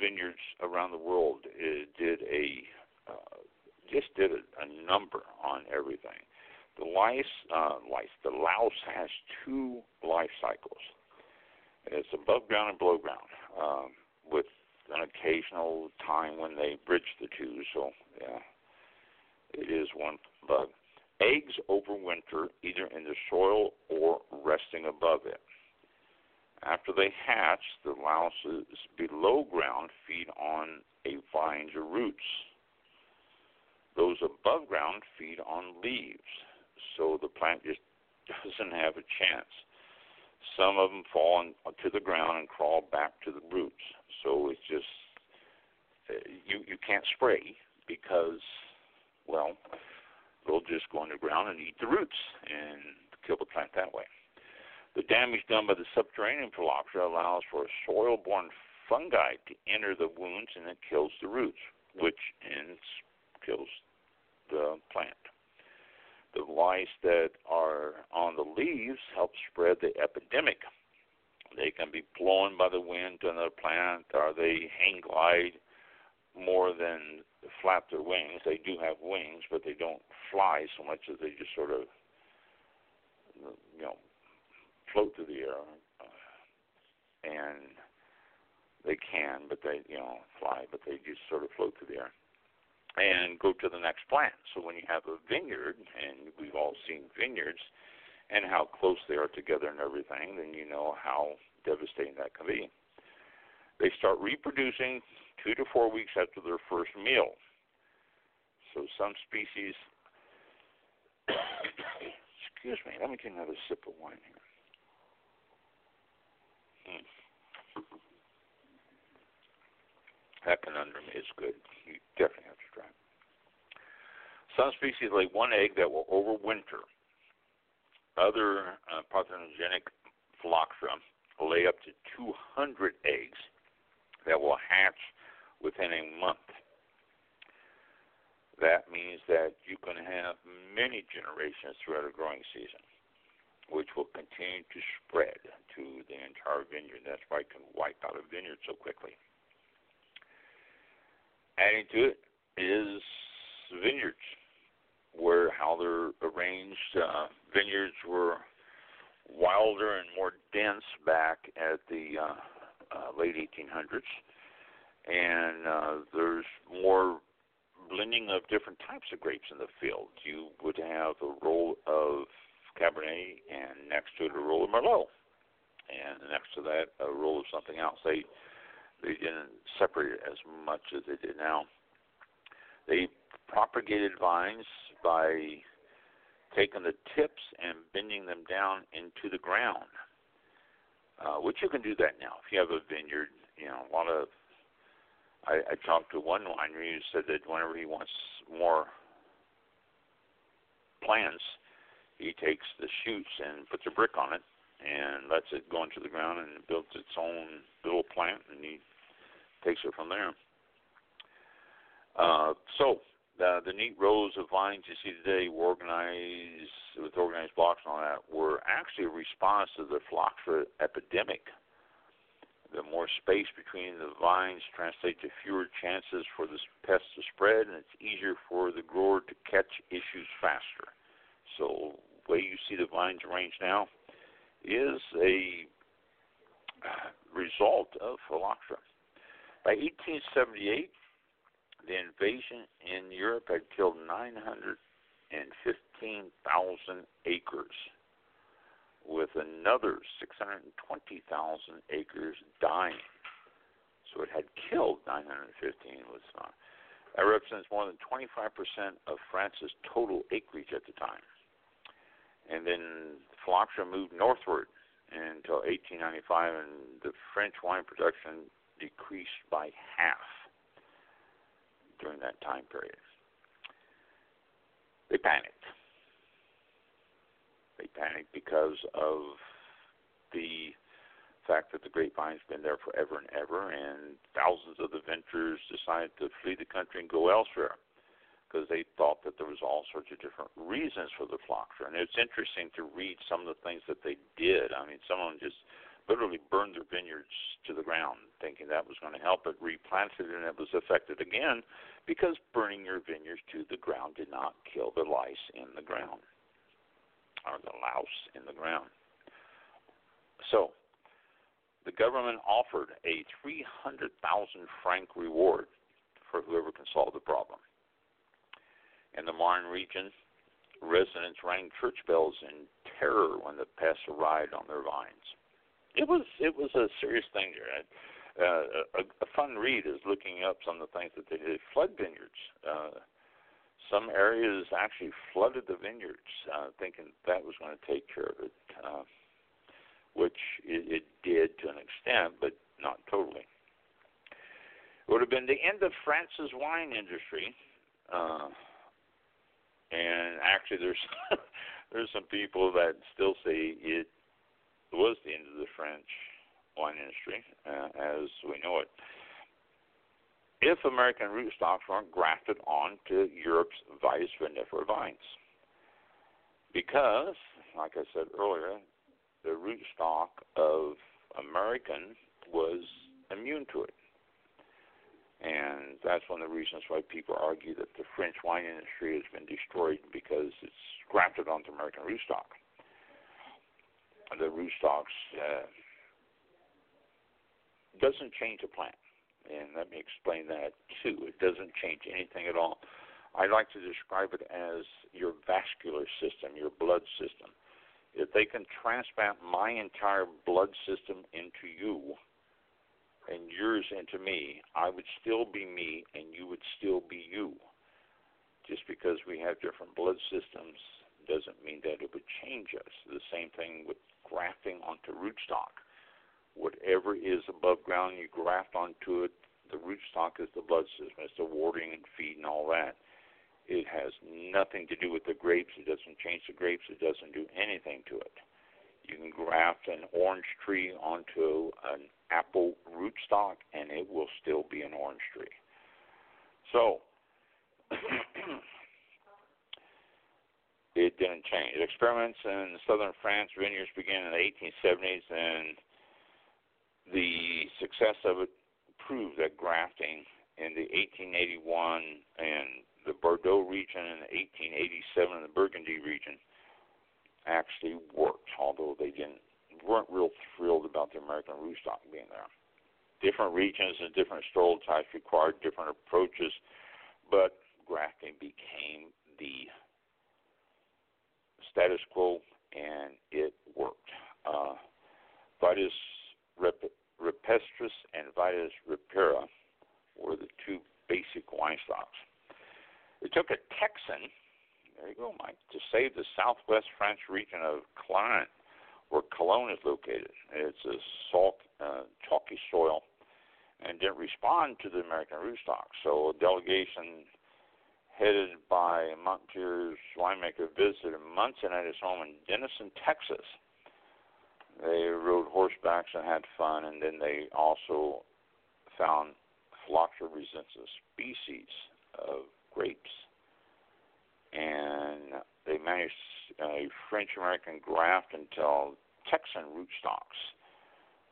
vineyards around the world did a uh, just did a, a number on everything. The lice, uh, lice, the louse has two life cycles. It's above ground and below ground, um, with an occasional time when they bridge the two. So yeah, it is one bug. Eggs overwinter either in the soil or resting above it. After they hatch, the louses below ground feed on a vines or roots. Those above ground feed on leaves, so the plant just doesn't have a chance. Some of them fall to the ground and crawl back to the roots. So it's just uh, you you can't spray because well they'll just go underground and eat the roots and kill the plant that way. The damage done by the subterranean phylloxera allows for soil-borne fungi to enter the wounds and it kills the roots, which ends kills the plant. The lice that are on the leaves help spread the epidemic. They can be blown by the wind to another plant, or they hang glide more than flap their wings. They do have wings, but they don't fly so much as they just sort of, you know, float through the air, and they can, but they you know fly, but they just sort of float through the air and go to the next plant. So when you have a vineyard, and we've all seen vineyards, and how close they are together and everything, then you know how devastating that can be. They start reproducing two to four weeks after their first meal. So some species, excuse me, let me take another sip of wine here. Hmm. That conundrum is good. You definitely have to try. Some species lay one egg that will overwinter. Other uh, parthenogenetic phylloxera lay up to 200 eggs that will hatch within a month. That means that you can have many generations throughout a growing season, which will continue to spread to the entire vineyard. That's why it can wipe out a vineyard so quickly. Adding to it is vineyards, where how they're arranged. Uh, vineyards were wilder and more dense back at the uh, uh, late 1800s, and uh, there's more blending of different types of grapes in the field. You would have a roll of Cabernet, and next to it a roll of Merlot, and next to that a roll of something else. They they didn't separate it as much as they did now. They propagated vines by taking the tips and bending them down into the ground, uh, which you can do that now. If you have a vineyard, you know, a lot of I, I talked to one winery who said that whenever he wants more plants, he takes the shoots and puts a brick on it and lets it go into the ground and builds its own little plant, and he takes it from there. Uh, so the the neat rows of vines you see today were organized with organized blocks and all that were actually a response to the phylloxera epidemic the more space between the vines translates to fewer chances for the pest to spread, and it's easier for the grower to catch issues faster. So, the way you see the vines arranged now is a result of phylloxera. By 1878, the invasion in Europe had killed 915,000 acres with another 620,000 acres dying. So it had killed 915 was uh, that represents more than 25% of France's total acreage at the time. And then phylloxera moved northward until 1895, and the French wine production decreased by half during that time period. They panicked. They panicked because of the fact that the grapevine's been there forever and ever, and thousands of the ventures decided to flee the country and go elsewhere because they thought that there was all sorts of different reasons for the phylloxera. And it's interesting to read some of the things that they did. I mean, some of them just literally burned their vineyards to the ground, thinking that was going to help it, replanted and it was affected again because burning your vineyards to the ground did not kill the lice in the ground or the louse in the ground. So, the government offered a 300,000 franc reward for whoever can solve the problem. In the Marne region, residents rang church bells in terror when the pests arrived on their vines. It was it was a serious thing here. Uh, a, a fun read is looking up some of the things that they did. Flood vineyards. Uh, some areas actually flooded the vineyards, uh, thinking that was going to take care of it, uh, which it, it did to an extent, but not totally. It would have been the end of France's wine industry, uh, and actually, there's there's some people that still say it was the end of the French wine industry uh, as we know it if American rootstocks weren't grafted onto Europe's Vitis vinifera vines. Because, like I said earlier, the rootstock of American was immune to it. And that's one of the reasons why people argue that the French wine industry has been destroyed because it's grafted onto American rootstock. The rootstocks uh, doesn't change the plant and let me explain that too. It doesn't change anything at all. I like to describe it as your vascular system, your blood system. If they can transplant my entire blood system into you and yours into me, I would still be me and you would still be you. Just because we have different blood systems doesn't mean that it would change us. The same thing with grafting onto rootstock whatever is above ground, you graft onto it. The rootstock is the blood system, it's the watering and feed and all that. It has nothing to do with the grapes. It doesn't change the grapes. It doesn't do anything to it. You can graft an orange tree onto an apple rootstock, and it will still be an orange tree. So, it didn't change. Experiments in southern France vineyards began in the 1870s, and the success of it proved that grafting in the 1881 and the Bordeaux region and 1887 in the Burgundy region actually worked, although they didn't weren't real thrilled about the American rootstock being there. Different regions and different stroll types required different approaches, but grafting became the status quo, and it worked. Uh, Vitis rep- rupestris and Vitis riparia were the two basic wine stocks. It took a Texan, there you go, Mike, to save the southwest French region of Clermont, where Cognac is located. It's a salt, uh, chalky soil, and didn't respond to the American rootstock. So a delegation headed by Montpellier's winemaker visited Munson at his home in Denison, Texas. They rode horsebacks and had fun, and then they also found Phylloxera resistance species of grapes. And they managed a French American graft until Texan rootstocks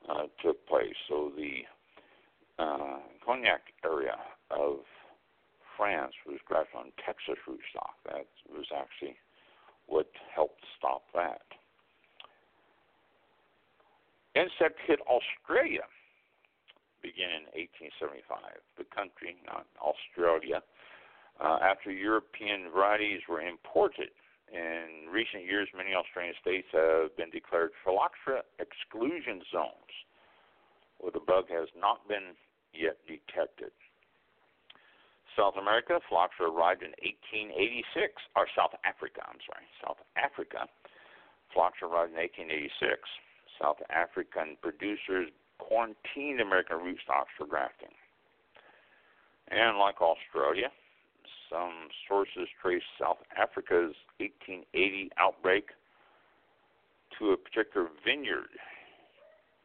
uh, took place. So the uh, Cognac area of France was grafted on Texas rootstock. That was actually what helped stop that. Insect hit Australia began in 1875. The country, not Australia, uh, after European varieties were imported. In recent years, many Australian states have been declared phylloxera exclusion zones, where the bug has not been yet detected. South America, phylloxera arrived in 1886, or South Africa, I'm sorry, South Africa. Phylloxera arrived in 1886. South African producers quarantined American rootstocks for grafting. And like Australia, some sources trace South Africa's 1880 outbreak to a particular vineyard,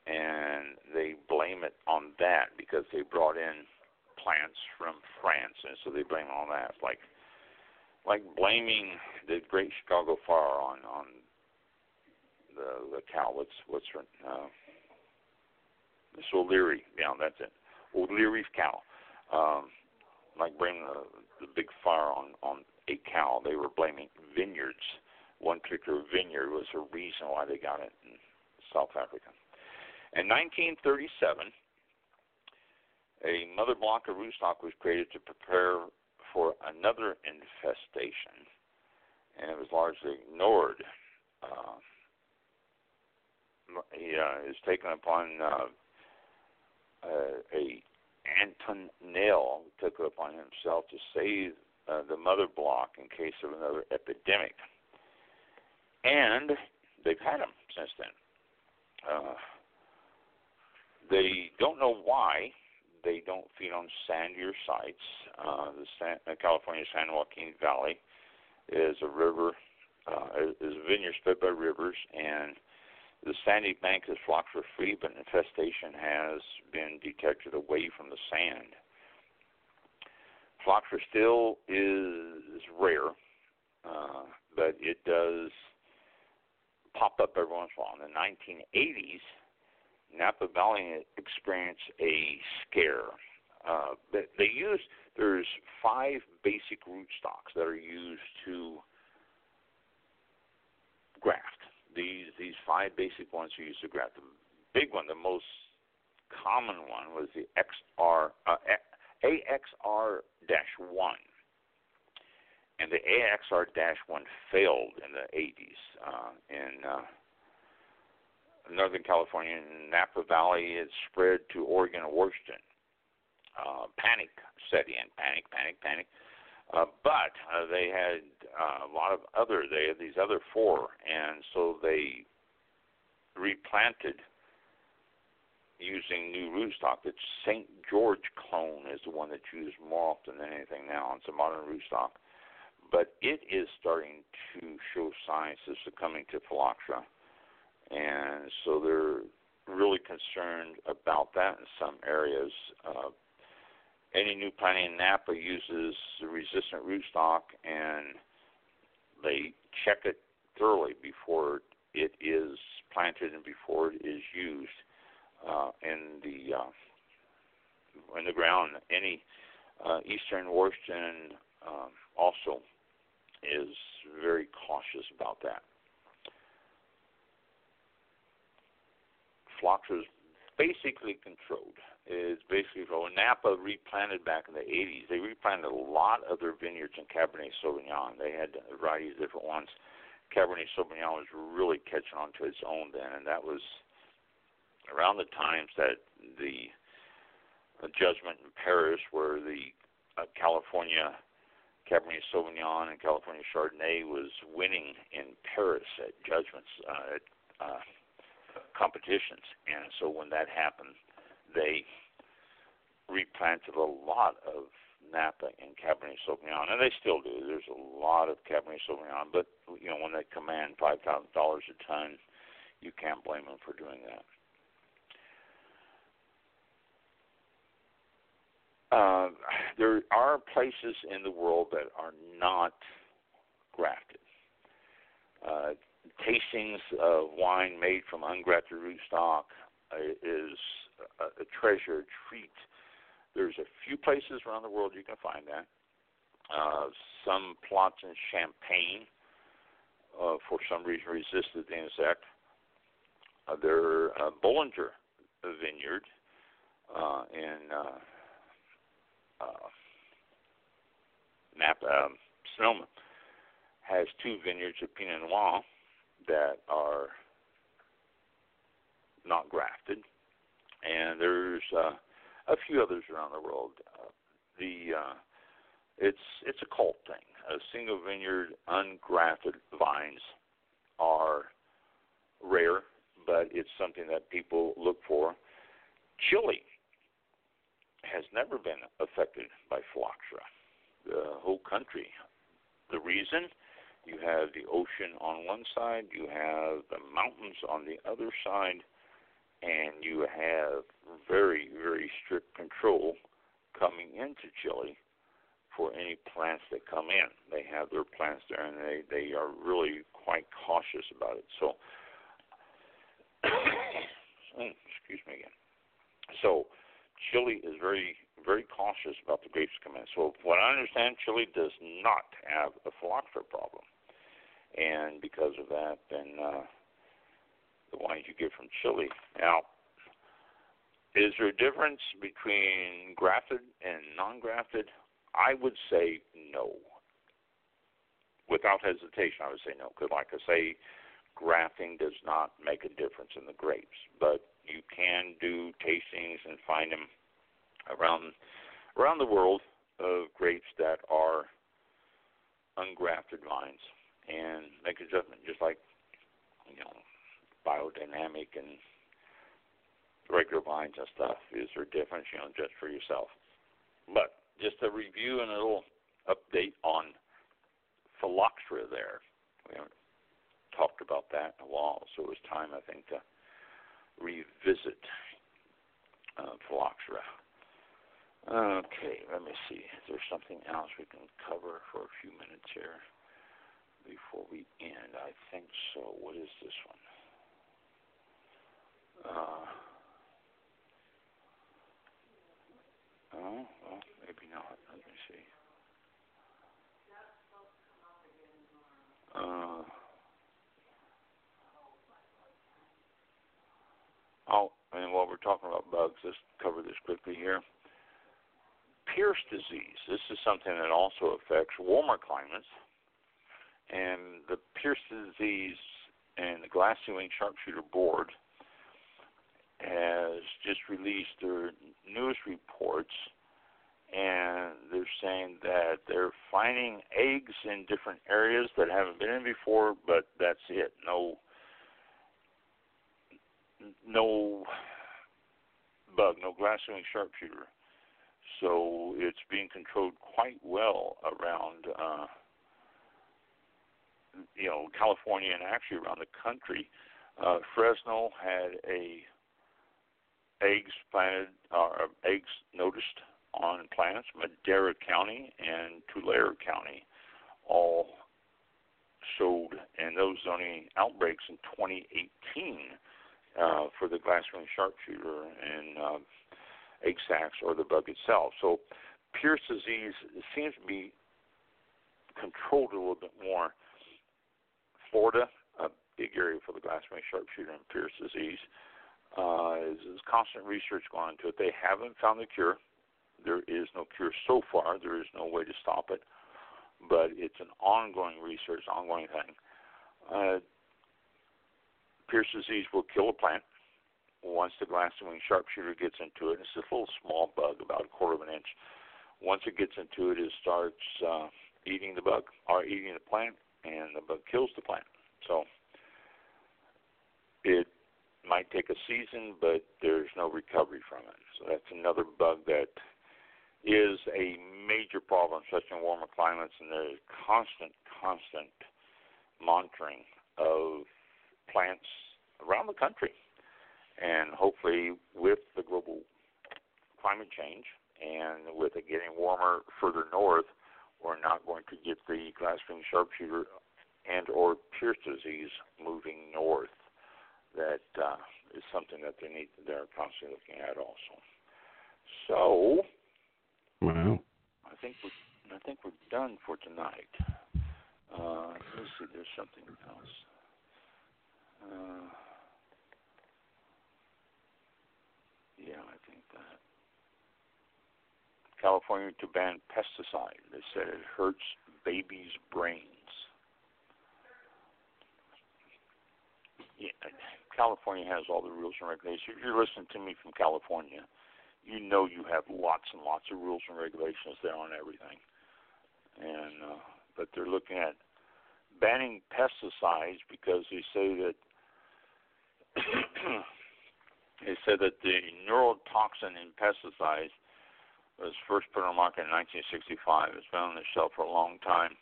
and they blame it on that because they brought in plants from France, and so they blame on that. Like like blaming the Great Chicago Fire on on the the cow. What's what's her uh, Miss O'Leary? Yeah, that's it. O'Leary's cow. Um, like blaming the the big fire on on a cow. They were blaming vineyards. One particular vineyard was the reason why they got it in South Africa. In 1937, a mother block of rootstock was created to prepare for another infestation, and it was largely ignored. Uh, he uh, is taken upon uh, uh, a Anton Nail took it upon himself to save uh, the mother block in case of another epidemic. And they've had them since then. Uh, they don't know why they don't feed on sandier sites. Uh, the San, uh, California San Joaquin Valley is a river, uh, is a vineyard split by rivers, and the sandy bank has is for free, but infestation has been detected away from the sand. Phylloxera still is rare, uh, but it does pop up every once in a while. In the 1980s, Napa Valley experienced a scare. Uh, they use there's five basic rootstocks that are used to graft these these five basic ones are used to graft. The big one, the most common one, was the XR uh, AXR-1, and the AXR-1 failed in the 80s uh, in uh, Northern California, in Napa Valley. It spread to Oregon and Washington. Uh, panic set in. Panic, panic, panic. Uh, but uh, they had uh, a lot of other. They had these other four, and so they replanted using new rootstock. That St. George clone is the one that's used more often than anything now. It's a modern rootstock, but it is starting to show signs of succumbing to phylloxera, and so they're really concerned about that in some areas. Uh, any new planting in Napa uses resistant rootstock, and they check it thoroughly before it is planted and before it is used uh, in the uh, in the ground. Any uh, Eastern Washington um, also is very cautious about that. Phylloxera is basically controlled. It's basically when Napa replanted back in the 80s. They replanted a lot of their vineyards in Cabernet Sauvignon. They had a variety of different ones. Cabernet Sauvignon was really catching on to its own then, and that was around the times that the judgment in Paris, where the uh, California Cabernet Sauvignon and California Chardonnay was winning in Paris at judgments uh, at uh, competitions, and so when that happened, they replanted a lot of Napa and Cabernet Sauvignon, and they still do. There's a lot of Cabernet Sauvignon, but you know when they command five thousand dollars a ton, you can't blame them for doing that. Uh, there are places in the world that are not grafted. Uh, tastings of wine made from ungrafted rootstock uh, is a, a treasure treat. There's a few places around the world you can find that. Uh, some plots in Champagne, uh, for some reason, resisted the insect. Uh, their uh, Bollinger vineyard uh, in uh, uh, Napa, um, Sonoma has two vineyards of Pinot Noir that are not grafted, and there's uh, a few others around the world. Uh, the uh, it's it's a cult thing. A single vineyard ungrafted vines are rare, but it's something that people look for. Chile has never been affected by phylloxera. The whole country. The reason you have the ocean on one side, you have the mountains on the other side, and you have very, very strict control coming into Chile for any plants that come in. They have their plants there, and they they are really quite cautious about it. So, excuse me again. So, Chile is very very cautious about the grapes coming in. So, what I understand, Chile does not have a phylloxera problem and because of that, then uh, the wines you get from Chile. Now, is there a difference between grafted and non-grafted? I would say no. Without hesitation, I would say no. Because, like I say, grafting does not make a difference in the grapes, but you can do tastings and find them around around the world of grapes that are ungrafted vines and make a judgment, just like you know, biodynamic and regular vines and stuff. Is there a difference? You know, just for yourself. But just a review and a little update on phylloxera. There, we haven't talked about that in a while, so it was time, I think, to revisit uh, phylloxera. Okay, let me see. Is there something else we can cover for a few minutes here? before we end. I think so. What is this one? Uh, oh, well, maybe not. Let me see. Uh, oh, and while we're talking about bugs, let's cover this quickly here. Pierce disease. This is something that also affects warmer climates and the Pierce disease and the glassy wing sharpshooter board has just released their newest reports and they're saying that they're finding eggs in different areas that haven't been in before, but that's it. No no bug, no glassy wing sharpshooter. So it's being controlled quite well around uh, you know California and actually around the country. Uh, Fresno had a eggs planted or uh, eggs noticed on plants. Madera County and Tulare County all showed, and those only outbreaks in 2018 uh, for the glass-winged sharpshooter and uh, egg sacs or the bug itself. So Pierce disease seems to be controlled a little bit more. Florida, a big area for the glass-winged sharpshooter and Pierce disease. Uh, there's constant research going into it. They haven't found the cure. There is no cure so far. There is no way to stop it, but it's an ongoing research, ongoing thing. Uh, Pierce disease will kill a plant once the glassy-wing sharpshooter gets into it. It's a little small bug, about a quarter of an inch. Once it gets into it, it starts uh, eating the bug or eating the plant, and the bug kills the plant. So it might take a season, but there's no recovery from it. So that's another bug that is a major problem, especially in warmer climates, and there's constant, constant monitoring of plants around the country. And hopefully, with the global climate change and with it getting warmer further north, we're not going to get the glass-winged sharpshooter and or Pierce disease moving north that uh, is something that they need they're constantly looking at also. So, wow, I think we I think we're done for tonight. Uh, let's see, there's something else. Uh, yeah, I think that California to ban pesticide. They said it hurts babies' brains. Yeah, California has all the rules and regulations. If you're listening to me from California, you know you have lots and lots of rules and regulations there on everything. And uh, but they're looking at banning pesticides because they say that they said that the neurotoxin in pesticides was first put on the market in 1965. It's been on the shelf for a long time,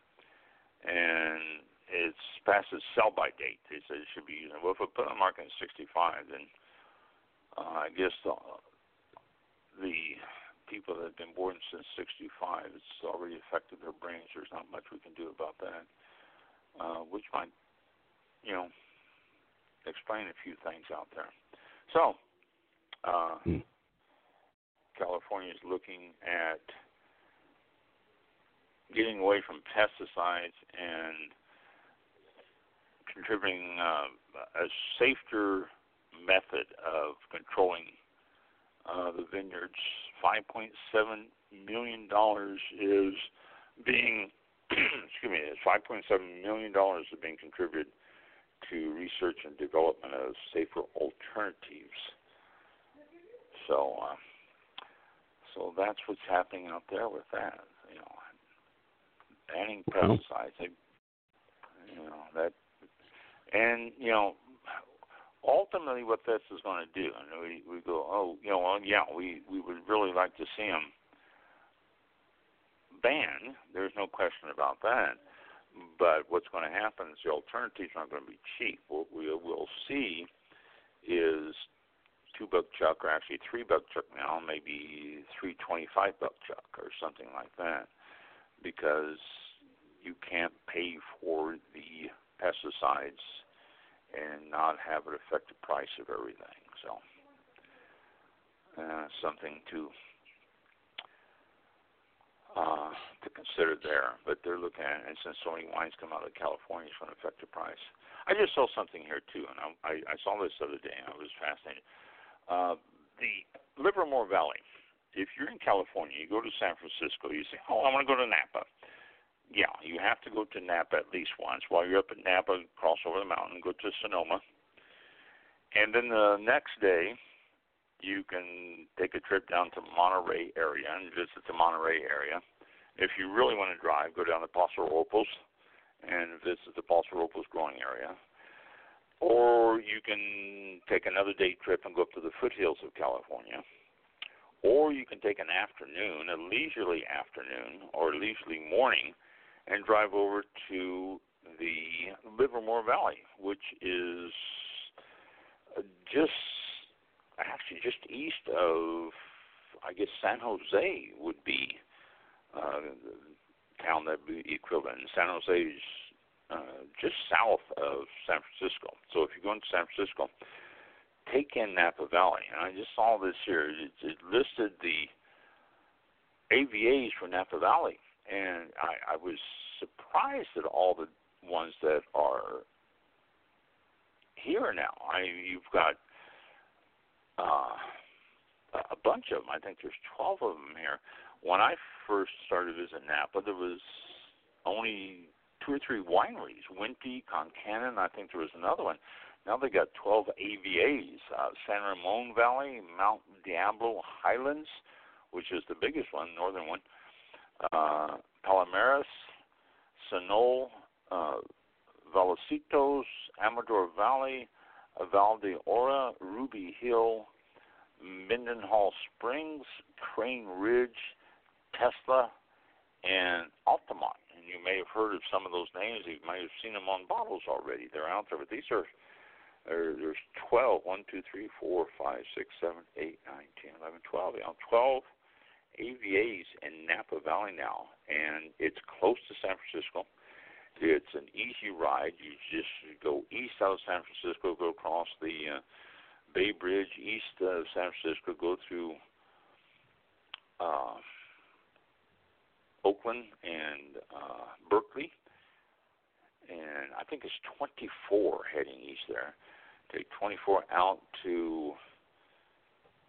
and it's past its sell by date. They said it should be used. Well, if it put on the market in '65, then uh, I guess the, the people that have been born since '65, it's already affected their brains. There's not much we can do about that, uh, which might, you know, explain a few things out there. So, uh, hmm. California is looking at getting away from pesticides and contributing uh, a safer method of controlling uh, the vineyards. Five point seven million dollars is being excuse me, five point seven million dollars is being contributed to research and development of safer alternatives. So, uh, so that's what's happening out there with that. You know, banning pesticides. They, you know that and you know, ultimately, what this is going to do, and we we go, oh, you know, well, yeah, we we would really like to see them ban. There's no question about that. But what's going to happen is the alternatives aren't going to be cheap. What we will see is two buck chuck, or actually three buck chuck now, maybe three twenty-five buck chuck, or something like that, because you can't pay for the pesticides and not have it affect the price of everything. So, uh, something to uh, to consider there. But they're looking at, and since so many wines come out of California, it's going to affect the price. I just saw something here too, and I, I, saw this the other day, and I was fascinated. Uh, the Livermore Valley. If you're in California, you go to San Francisco, you say, "Oh, I want to go to Napa." Yeah, you have to go to Napa at least once. While you're up at Napa, cross over the mountain, go to Sonoma, and then the next day, you can take a trip down to Monterey area and visit the Monterey area. If you really want to drive, go down to Paso Robles and visit the Paso Robles growing area. Or you can take another day trip and go up to the foothills of California. Or you can take an afternoon, a leisurely afternoon or leisurely morning and drive over to the Livermore Valley, which is just actually just east of, I guess San Jose would be uh, the town that would be equivalent. San Jose is uh, just south of San Francisco. So if you're going to San Francisco, take in Napa Valley. And I just saw this here. It, it listed the AVAs for Napa Valley, and I, I was surprised at all the ones that are here now. I you've got uh, a bunch of them. I think there's 12 of them here. When I first started visiting Napa, there was only two or three wineries, Wente, Concannon, I think there was another one. Now they got 12 AVAs, uh, San Ramon Valley, Mount Diablo Highlands, which is the biggest one, northern one, Palomares, Sunol, uh, Vallecito, Amador Valley, Val de Ora, Ruby Hill, Mendenhall Springs, Crane Ridge, Tesla, and Altamont. And you may have heard of some of those names. You might have seen them on bottles already. They're out there, but these are there, there's 12, 1, 2, 3, 4, 5, 6, 7, 8, 9, 10, 11, 12. You know, 12 AVAs Napa Valley now, and it's close to San Francisco. It's an easy ride. You just go east out of San Francisco, go across the uh, Bay Bridge, east of San Francisco, go through uh, Oakland and uh, Berkeley, and I think it's 24 heading east there. Take 24 out to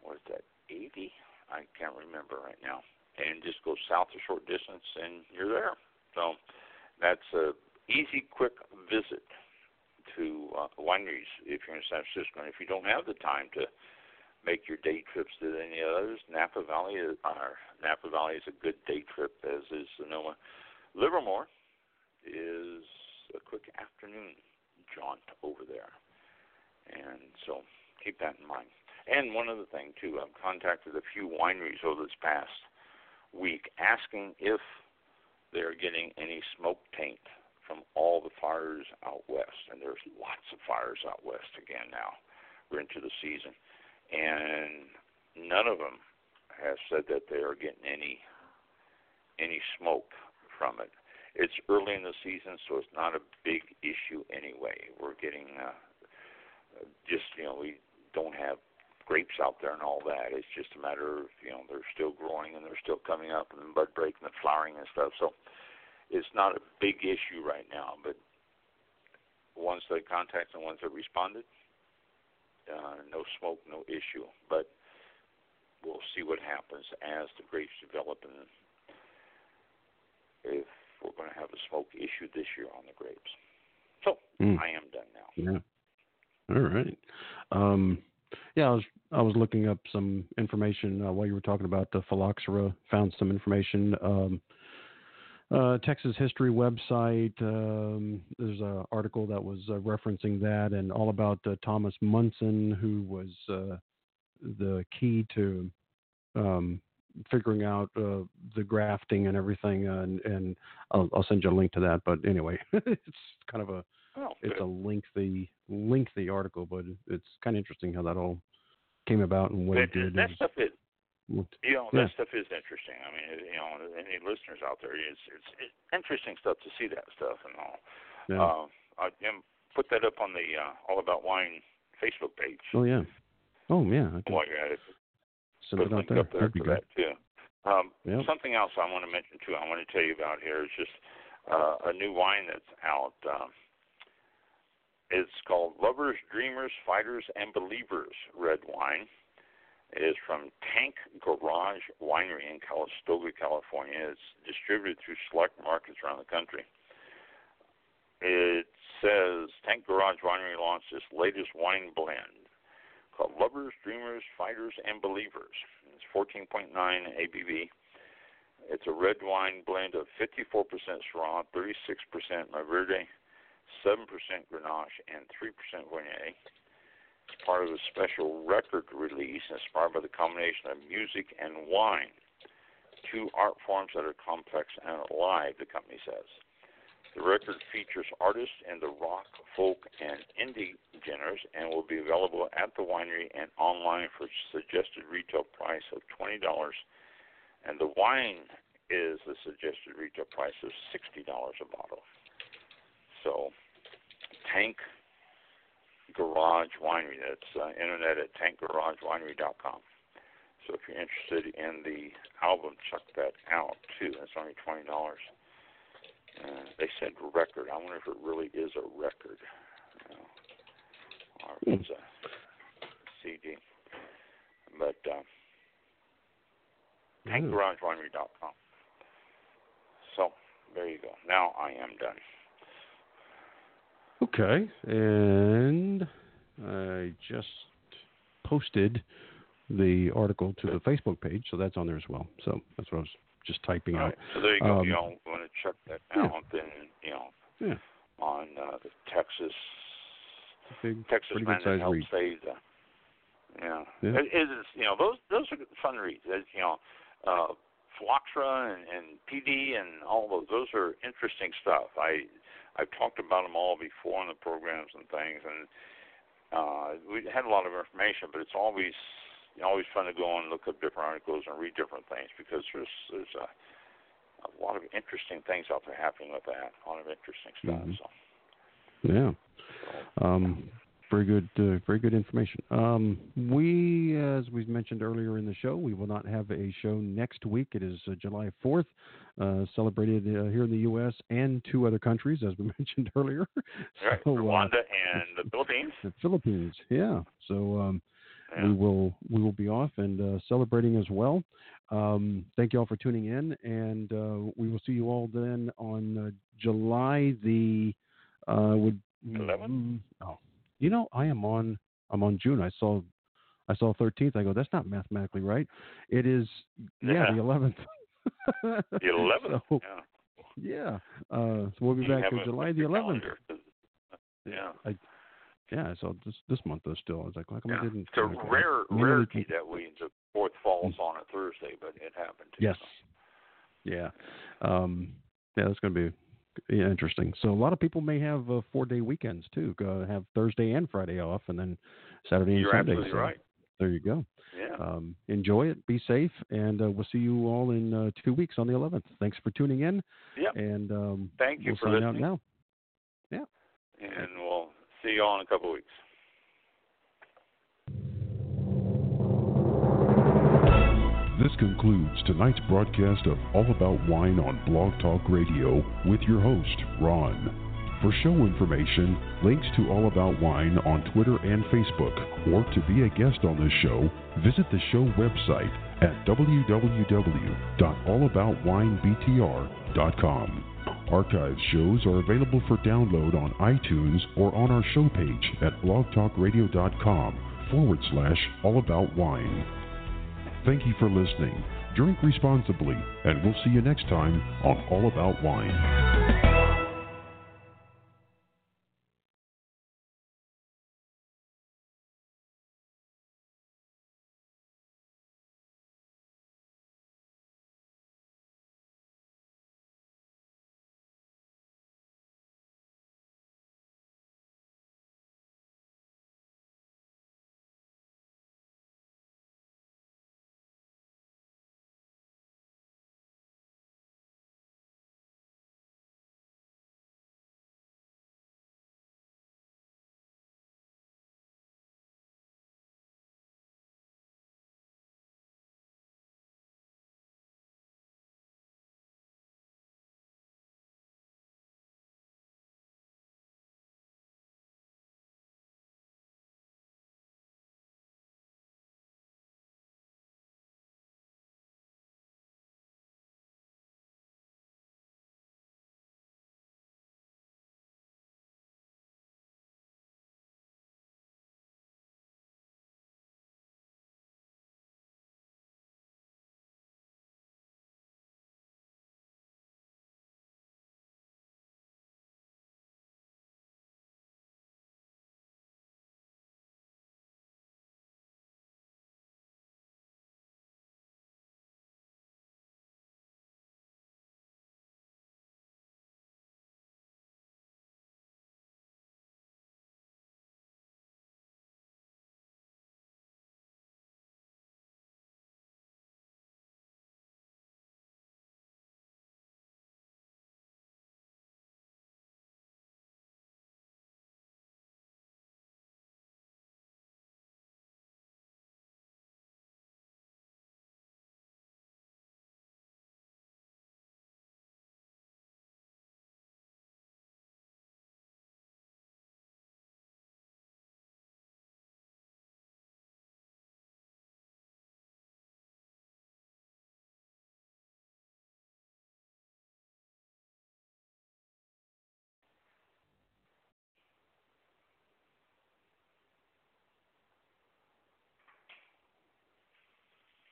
what is that? 80? I can't remember right now. And just go south a short distance, and you're there. So that's a easy, quick visit to uh, wineries if you're in San Francisco. And if you don't have the time to make your day trips to any others, Napa Valley is, uh, Napa Valley is a good day trip, as is Sonoma. Livermore is a quick afternoon jaunt over there, and so keep that in mind. And one other thing too, I've contacted a few wineries over this past week asking if they're getting any smoke taint from all the fires out west, and there's lots of fires out west again now. We're into the season, and none of them have said that they are getting any any smoke from it. It's early in the season, so it's not a big issue anyway. We're getting uh, just you know we don't have grapes out there and all that. It's just a matter of you know they're still growing and they're still coming up and then bud breaking and the flowering and stuff. So it's not a big issue right now. But ones that contacted and ones that responded, uh, no smoke, no issue. But we'll see what happens as the grapes develop and if we're going to have a smoke issue this year on the grapes. So mm. I am done now. Yeah. All right. Um, yeah, I was I was looking up some information uh, while you were talking about the phylloxera. Found some information. Um, uh, Texas History website. Um, there's an article that was uh, referencing that and all about uh, Thomas Munson, who was uh, the key to um, figuring out uh, the grafting and everything. And, and I'll, I'll, send you a link to that. But anyway, it's kind of a oh, it's a lengthy lengthy article, but it's kind of interesting how that all came about and what that, it did. That stuff is, you know, yeah. that stuff is interesting. I mean, you know, any listeners out there, it's, it's it's interesting stuff to see that stuff and all. Yeah. Uh, I and put that up on the uh, All About Wine Facebook page. Oh yeah. Oh yeah. I can While you're at it, send it out there. there That'd be good. that too. Um, Yep. Something else I want to mention too. I want to tell you about here is just uh, a new wine that's out. Um, it's called Lovers, Dreamers, Fighters, and Believers Red Wine. It is from Tank Garage Winery in Calistoga, California. It's distributed through select markets around the country. It says Tank Garage Winery launched its latest wine blend called Lovers, Dreamers, Fighters, and Believers. It's 14.9 ABV. It's a red wine blend of 54% Syrah, 36% Mourvèdre, 7% Grenache, and 3% Viognier. It's part of a special record release inspired by the combination of music and wine, two art forms that are complex and alive, the company says. The record features artists in the rock, folk, and indie genres and will be available at the winery and online for a suggested retail price of $20. And the wine is the suggested retail price of $60 a bottle. So, Tank Garage Winery. That's uh, internet at tankgaragewinery.com. So if you're interested in the album, check that out too. That's only twenty dollars. Uh, they said record. I wonder if it really is a record, know, or if it's a CD. But uh, tankgaragewinery.com. So there you go. Now I am done. Okay, and I just posted the article to the Facebook page, so that's on there as well. So that's what I was just typing All out. So there you go. Um, you know, want to check that yeah. out, then you know, Yeah, on uh, the Texas big, Texas man good that helped read. save the. Yeah, Yeah. It is. You know, those those are fun reads. As, you know, uh, Phylloxera and, and PD and all those. Those are interesting stuff. I I've talked about them all before in the programs and things, and uh, we had a lot of information. But it's always you know, always fun to go and look up different articles and read different things because there's there's a a lot of interesting things out there happening with that. A lot of interesting stuff. Mhm. So, Yeah. so Um, very good, uh, very good information. Um, we, as we mentioned earlier in the show, we will not have a show next week. It is uh, July 4th, uh, celebrated uh, here in the U.S. and two other countries, as we mentioned earlier. right, So, uh, Rwanda and the Philippines. the Philippines, yeah. So um, Yeah. we will we will be off and uh, celebrating as well. Um, thank you all for tuning in, and uh, we will see you all then on uh, July the uh, would 11th? Oh, you know I am on I'm on June. I saw I saw 13th. I go that's not mathematically right. It is yeah, Yeah. the 11th. The 11th. So, yeah. yeah. Uh, so we'll be You back on July the 11th. calendar? 'Cause- Yeah. I, yeah, I saw this this month though. Still, I was like, how come I didn't? It's a okay. rare we rarity that we the fourth falls on a Thursday, but it happened. Yes. so. Yeah. Um, yeah, that's going to be yeah, interesting. So a lot of people may have uh, four day weekends too. Go have Thursday and Friday off, and then Saturday and You're Sunday. absolutely So right. There you go. Yeah. Um, enjoy it. Be safe, and uh, we'll see you all in uh, two weeks on the 11th. Thanks for tuning in. Yep. And um, Thank you we'll for sign listening. out now. Yeah. And we'll see you all in a couple of weeks. This concludes tonight's broadcast of All About Wine on Blog Talk Radio with your host, Ron. For show information, links to All About Wine on Twitter and Facebook, or to be a guest on this show, visit the show website at www.allaboutwinebtr.com. Archive shows are available for download on iTunes or on our show page at blogtalkradio.com forward slash allaboutwine. Thank you for listening. Drink responsibly, and we'll see you next time on All About Wine.